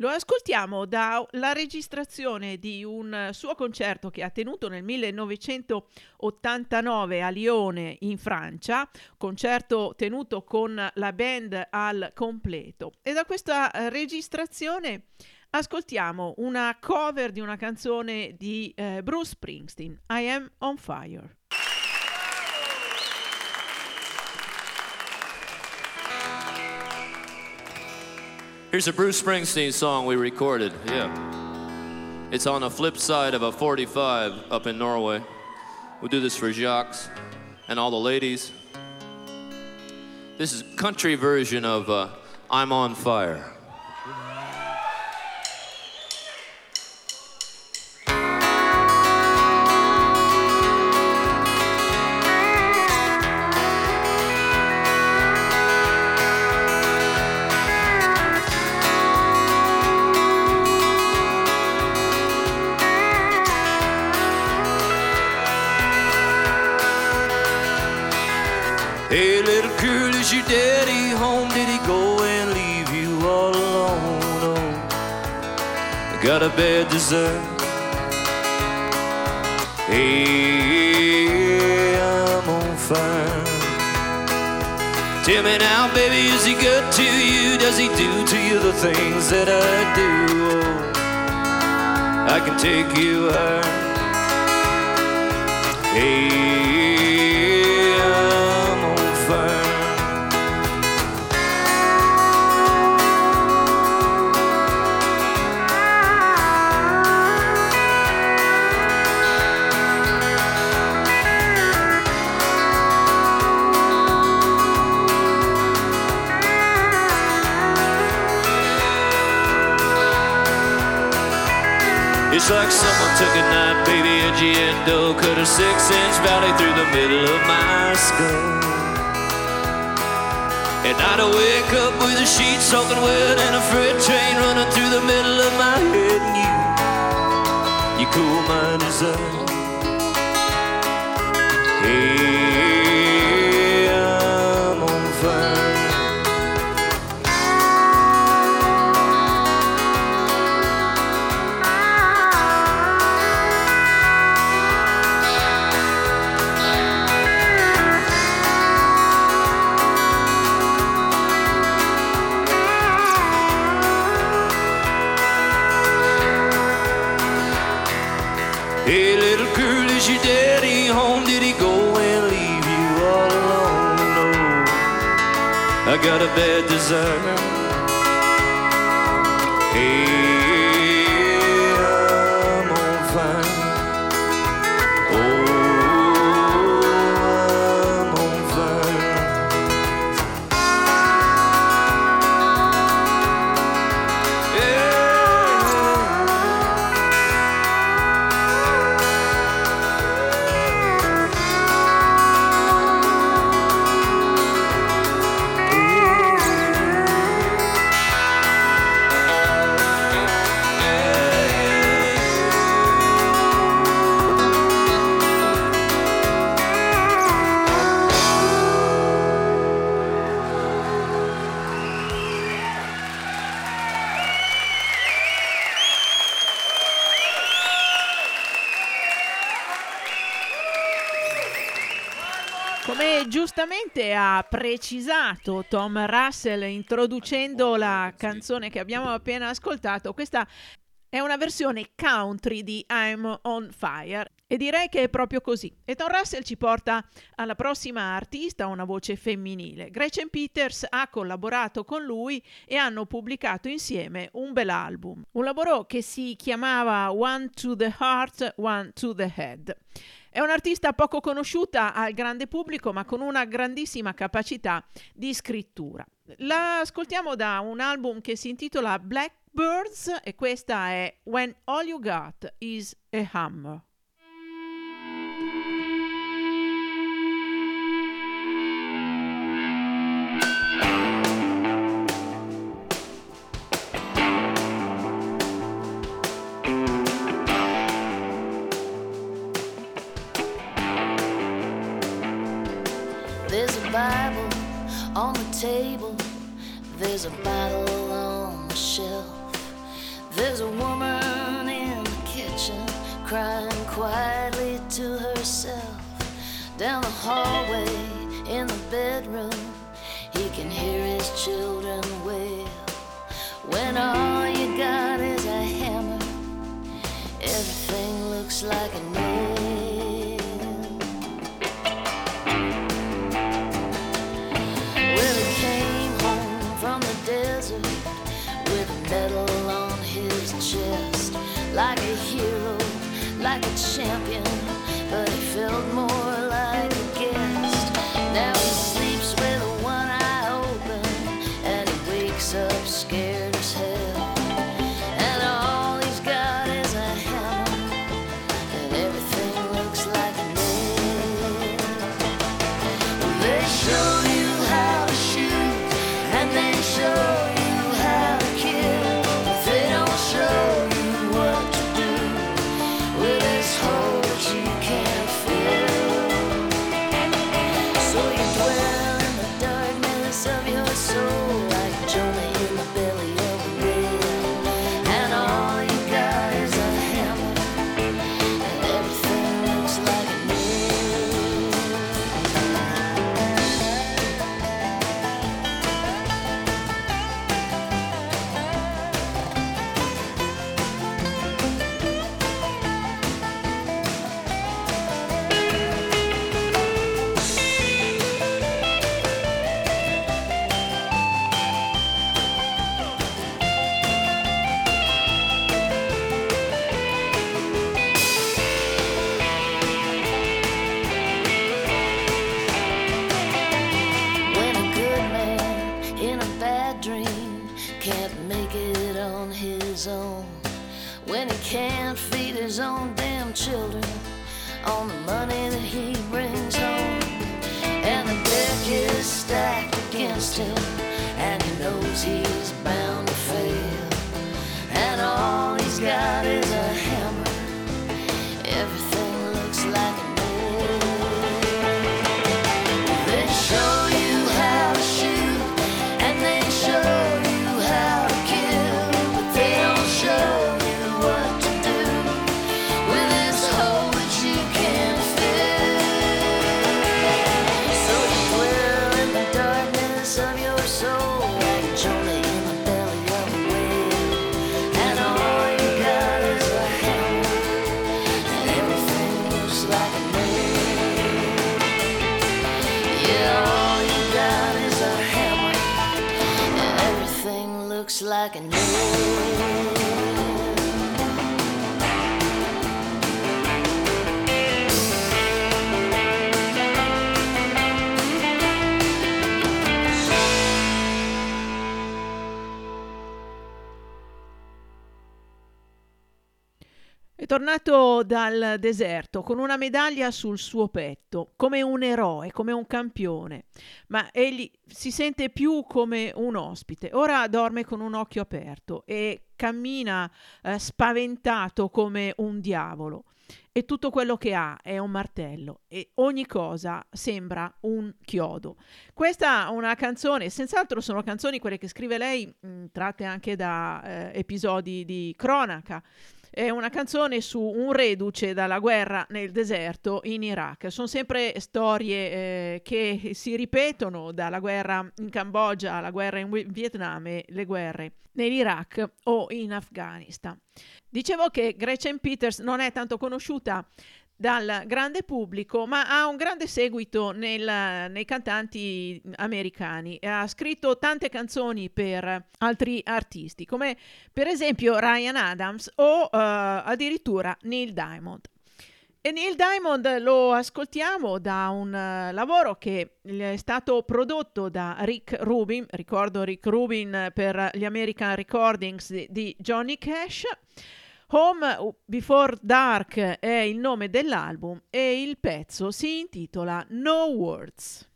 Lo ascoltiamo dalla registrazione di un suo concerto che ha tenuto nel 1989 a Lione in Francia, concerto tenuto con la band al completo. E da questa registrazione ascoltiamo una cover di una canzone di eh, Bruce Springsteen, I Am on Fire. Here's a Bruce Springsteen song we recorded. Yeah. It's on the flip side of a 45 up in Norway. We'll do this for Jacques and all the ladies. This is country version of uh, I'm on fire. Got a bad dessert. Hey, I'm on fire. Tell me now, baby, is he good to you? Does he do to you the things that I do? Oh, I can take you higher. Hey, Like someone took a knife, baby, edgy and dull, cut a six-inch valley through the middle of my skull. And I'd wake up with the sheets soaking wet and a freight train running through the middle of my head, and you, you cool my desire. Hey, I got a bad desire. Precisato Tom Russell introducendo la canzone che abbiamo appena ascoltato, questa è una versione country di I'm on Fire e direi che è proprio così. E Tom Russell ci porta alla prossima artista, una voce femminile. Gretchen Peters ha collaborato con lui e hanno pubblicato insieme un bel album. Un lavoro che si chiamava One to the Heart, One to the Head. È un'artista poco conosciuta al grande pubblico, ma con una grandissima capacità di scrittura. La ascoltiamo da un album che si intitola Blackbirds e questa è When All You Got Is a Hammer. Hallway in the bedroom, he can hear his children wail. When all you got is a hammer, everything looks like a looks like tornato dal deserto con una medaglia sul suo petto, come un eroe, come un campione, ma egli si sente più come un ospite. Ora dorme con un occhio aperto e cammina eh, spaventato come un diavolo. E tutto quello che ha è un martello e ogni cosa sembra un chiodo. Questa è una canzone, senz'altro sono canzoni quelle che scrive lei, mh, tratte anche da eh, episodi di cronaca È una canzone su un reduce dalla guerra nel deserto in Iraq. Sono sempre storie eh, che si ripetono dalla guerra in Cambogia alla guerra in Vietnam e le guerre nell'Iraq o in Afghanistan. Dicevo che Gretchen Peters non è tanto conosciuta dal grande pubblico, ma ha un grande seguito nel, nei cantanti americani. Ha scritto tante canzoni per altri artisti, come per esempio Ryan Adams o uh, addirittura Neil Diamond. E Neil Diamond lo ascoltiamo da un uh, lavoro che è stato prodotto da Rick Rubin, ricordo Rick Rubin per gli American Recordings di, di Johnny Cash. Home Before Dark è il nome dell'album e il pezzo si intitola No Words.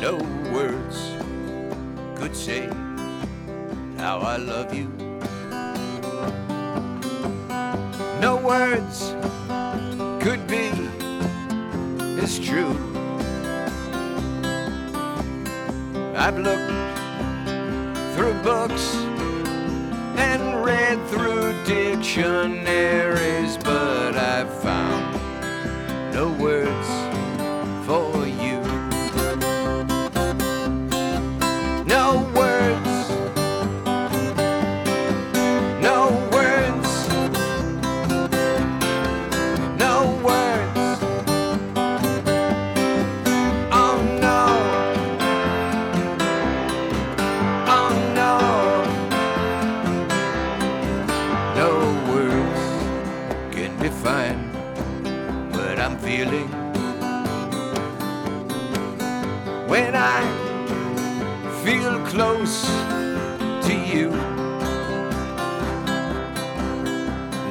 No words could say how I love you. No words could be is true. I've looked through books and read through dictionaries, but I've found no words for you.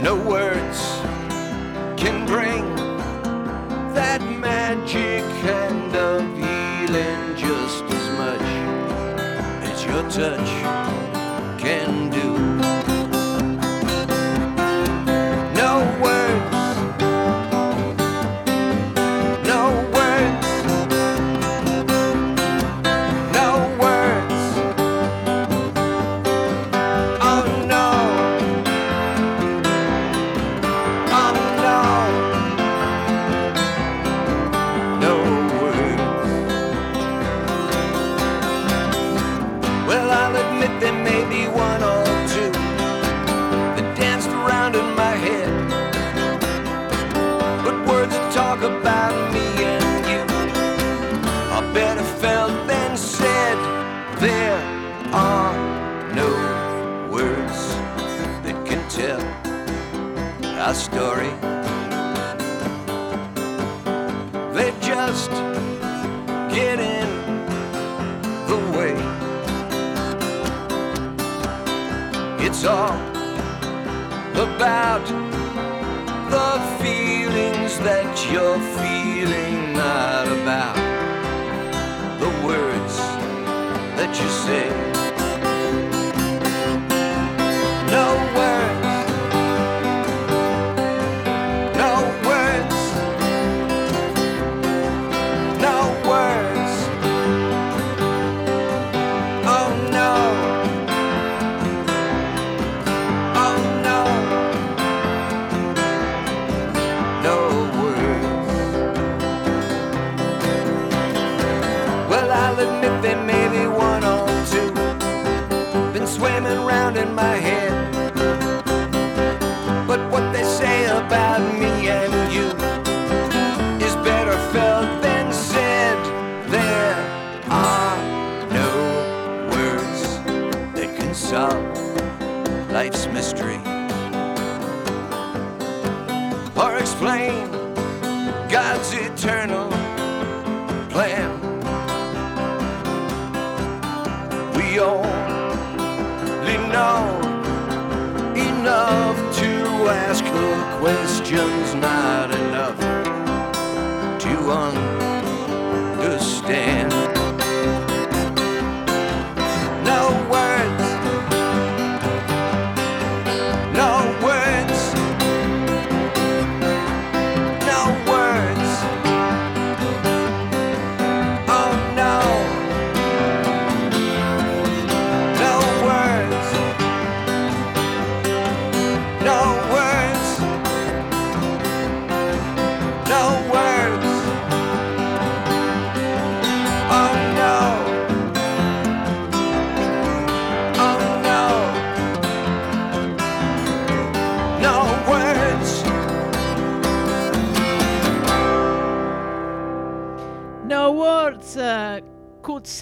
No words can bring that magic kind of healing just as much as your touch can do. There are no words that can tell our story. They just get in the way. It's all about the feelings that you're feeling, not about the words that you say. No my head. Questions, not enough to understand.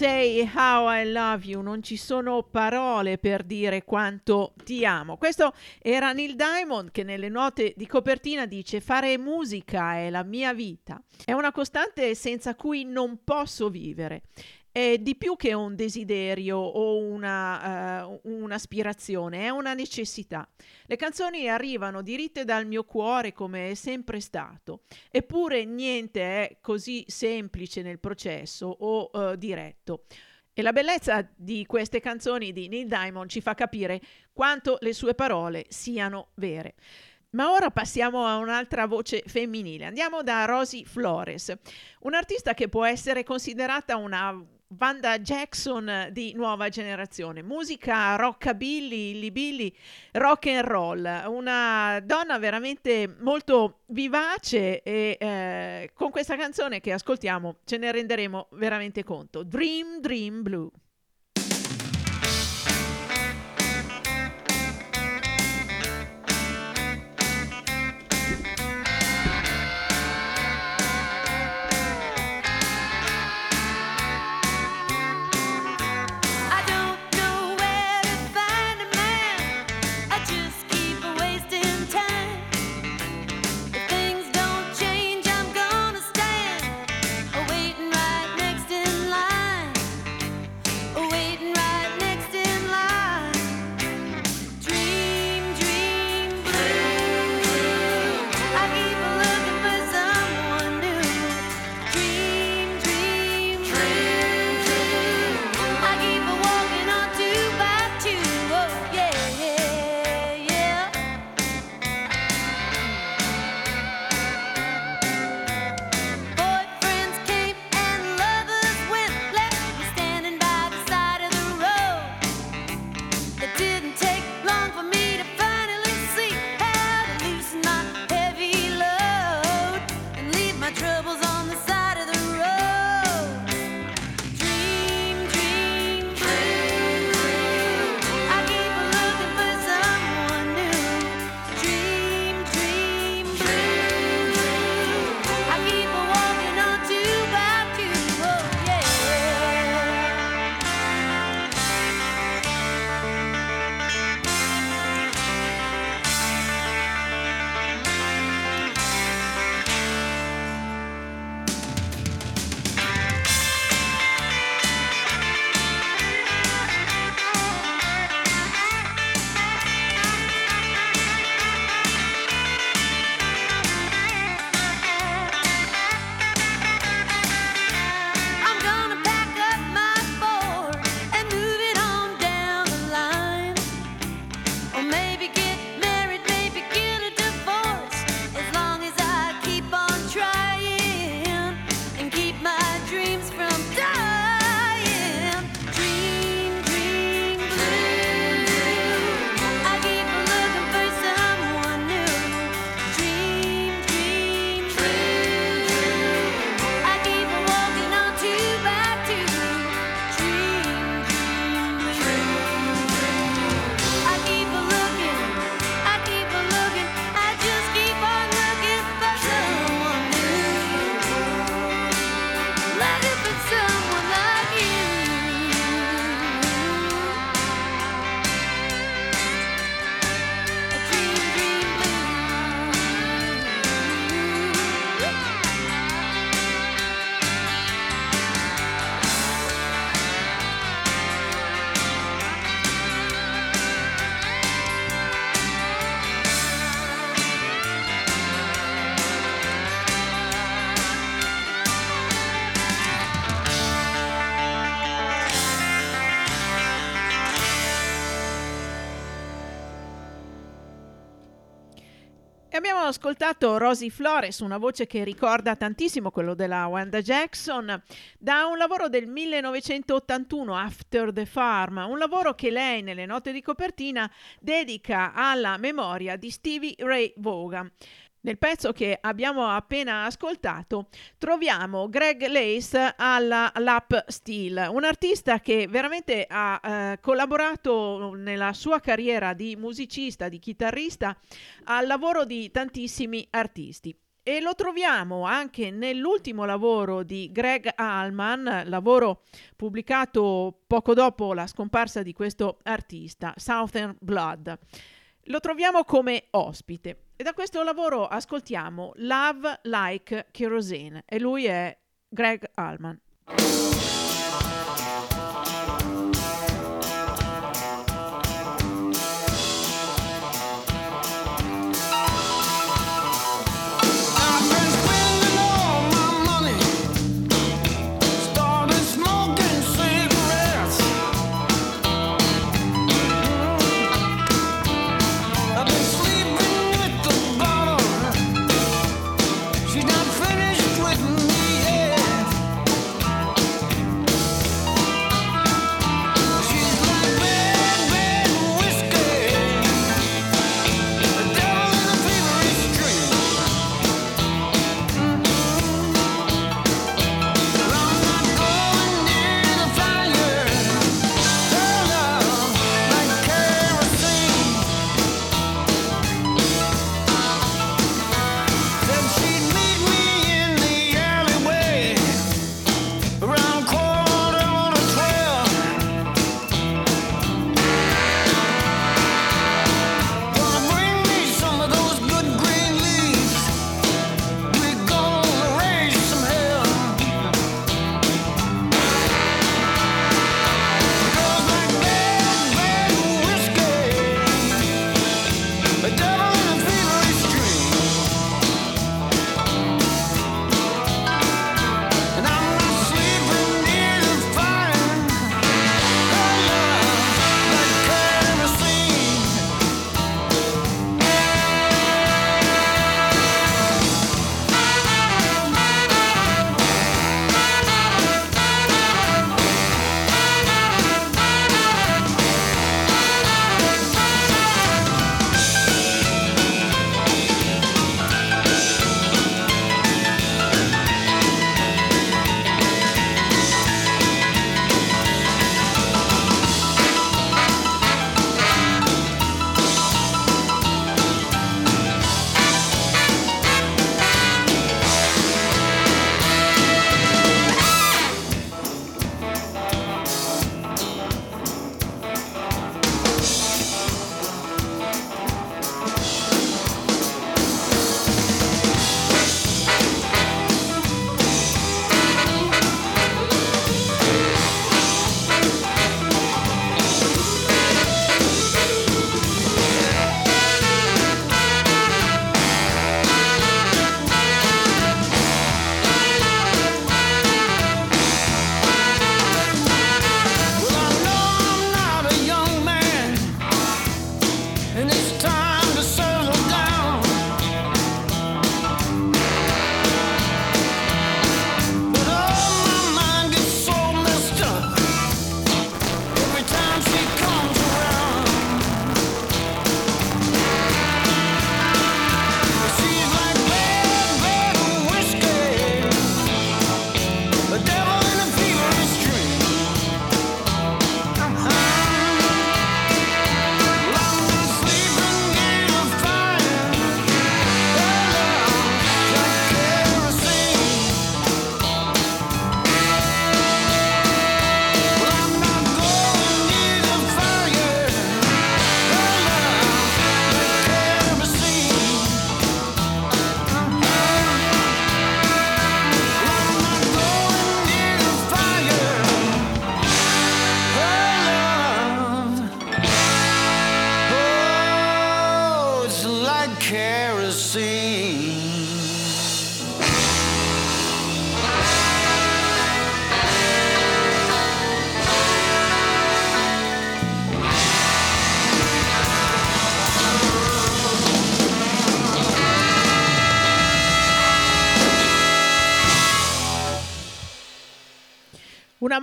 Say how I love you, non ci sono parole per dire quanto ti amo. Questo era Neil Diamond che nelle note di copertina dice fare musica è la mia vita, è una costante senza cui non posso vivere. È di più che un desiderio o una, eh, un'aspirazione, è una necessità. Le canzoni arrivano diritte dal mio cuore come è sempre stato, eppure niente è così semplice nel processo o eh, diretto. E la bellezza di queste canzoni di Neil Diamond ci fa capire quanto le sue parole siano vere. Ma ora passiamo a un'altra voce femminile. Andiamo da Rosie Flores, un'artista che può essere considerata una Vanda Jackson di nuova generazione, musica rockabilly, illibilly, rock and roll, una donna veramente molto vivace e eh, con questa canzone che ascoltiamo ce ne renderemo veramente conto. Dream Dream Blue. Ascoltato Rosie Flores, una voce che ricorda tantissimo quello della Wanda Jackson, da un lavoro del 1981, After the Farm, un lavoro che lei nelle note di copertina dedica alla memoria di Stevie Ray Vaughan. Nel pezzo che abbiamo appena ascoltato troviamo Greg Lace alla Lap Steel, un artista che veramente ha eh, collaborato nella sua carriera di musicista, di chitarrista, al lavoro di tantissimi artisti. E lo troviamo anche nell'ultimo lavoro di Greg Allman, lavoro pubblicato poco dopo la scomparsa di questo artista, Southern Blood. Lo troviamo come ospite. E da questo lavoro ascoltiamo Love Like Kerosene e lui è Greg Allman.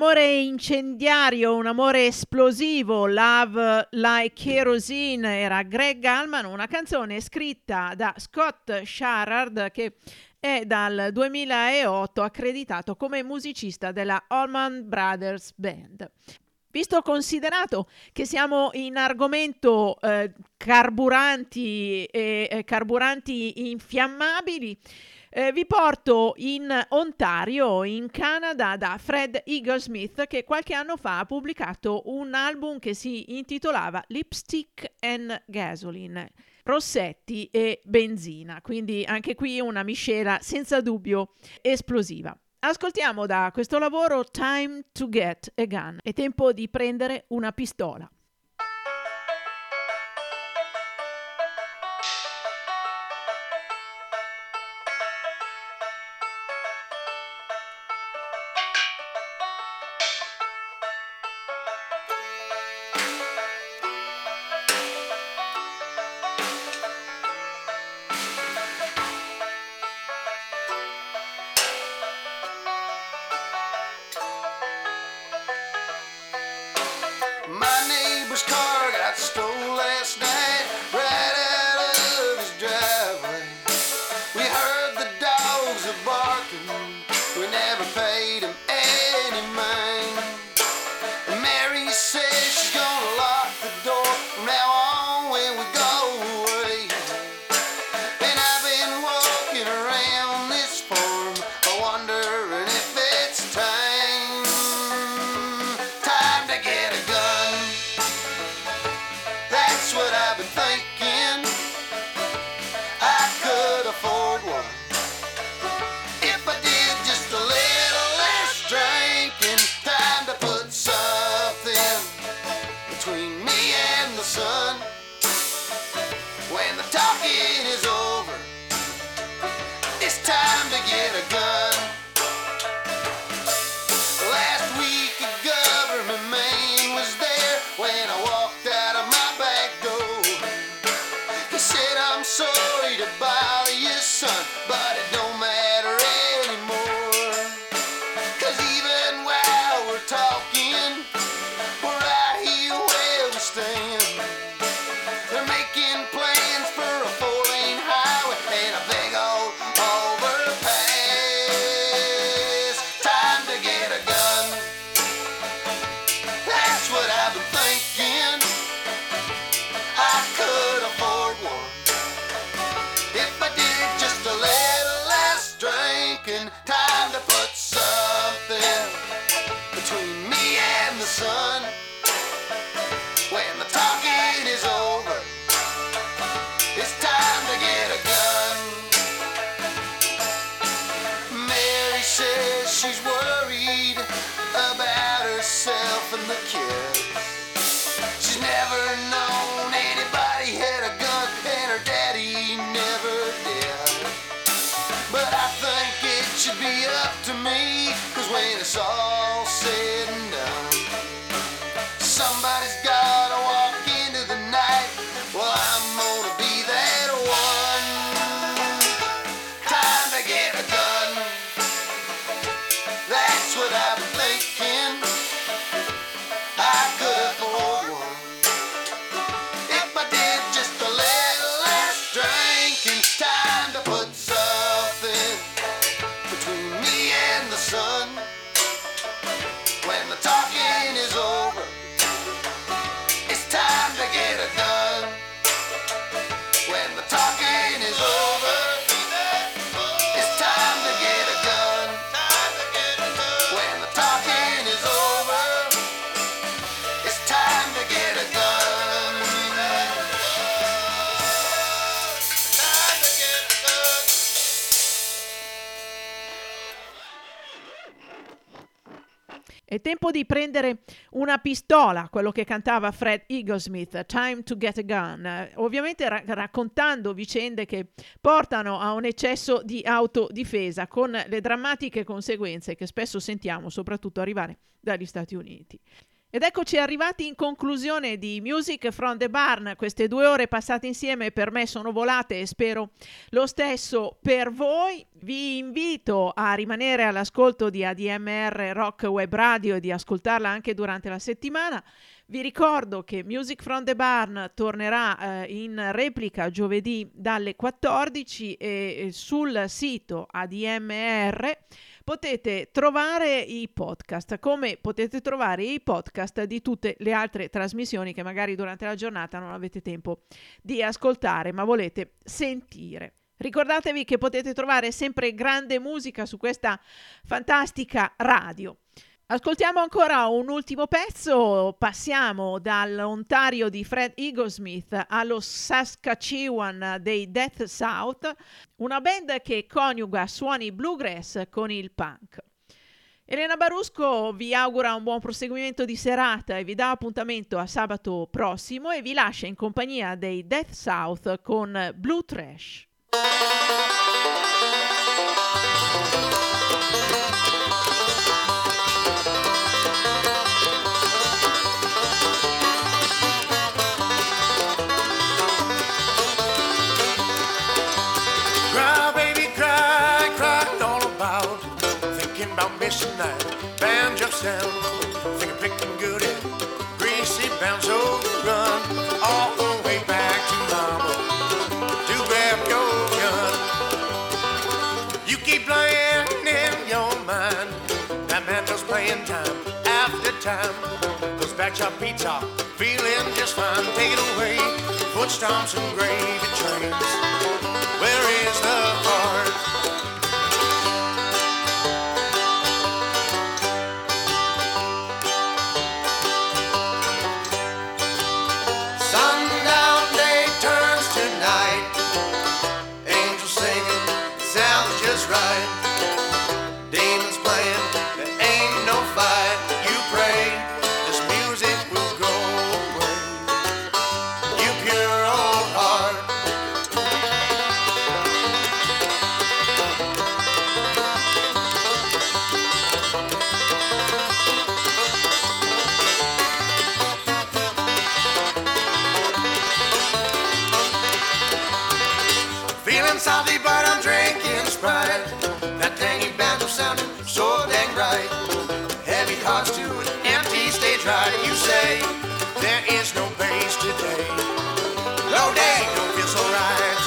amore incendiario, un amore esplosivo, Love Like Kerosene era Greg Allman, una canzone scritta da Scott Sharard che è dal 2008 accreditato come musicista della Allman Brothers Band. Visto considerato che siamo in argomento eh, carburanti e eh, carburanti infiammabili, eh, vi porto in Ontario, in Canada, da Fred Eaglesmith, che qualche anno fa ha pubblicato un album che si intitolava Lipstick and Gasoline. Rossetti e benzina, quindi anche qui una miscela senza dubbio esplosiva. Ascoltiamo da questo lavoro Time to Get a Gun. È tempo di prendere una pistola. Be up to me, cause when it's all said and tempo di prendere una pistola, quello che cantava Fred Eaglesmith, Time to Get a Gun, Eh, ovviamente ra- raccontando vicende che portano a un eccesso di autodifesa con le drammatiche conseguenze che spesso sentiamo soprattutto arrivare dagli Stati Uniti. Ed eccoci arrivati in conclusione di Music from the Barn. Queste due ore passate insieme per me sono volate e spero lo stesso per voi. Vi invito a rimanere all'ascolto di ADMR Rock Web Radio e di ascoltarla anche durante la settimana. Vi ricordo che Music from the Barn tornerà eh, in replica giovedì dalle 14 e eh, sul sito ADMR potete trovare i podcast, come potete trovare i podcast di tutte le altre trasmissioni che magari durante la giornata non avete tempo di ascoltare, ma volete sentire. Ricordatevi che potete trovare sempre grande musica su questa fantastica radio. Ascoltiamo ancora un ultimo pezzo, passiamo dall'Ontario di Fred Eaglesmith allo Saskatchewan dei Death South, una band che coniuga suoni bluegrass con il punk. Elena Barusco vi augura un buon proseguimento di serata e vi dà appuntamento a sabato prossimo e vi lascia in compagnia dei Death South con Blue Trash. About missing that banjo sound. Finger picking good and greasy bound, so run all the way back to mama to grab your gun. You keep playing in your mind. That man was playing time after time. Those back shop are feeling just fine. Take it away, foot stomps and gravy trains. Where sounding so dang right. Heavy hearts to an empty stage right. You say there is no bass today. No day don't feel so right.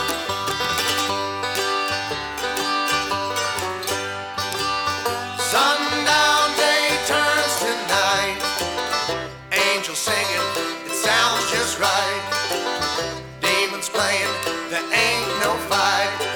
Sundown day turns to night. Angels singing, it sounds just right. Demons playing, there ain't no fight.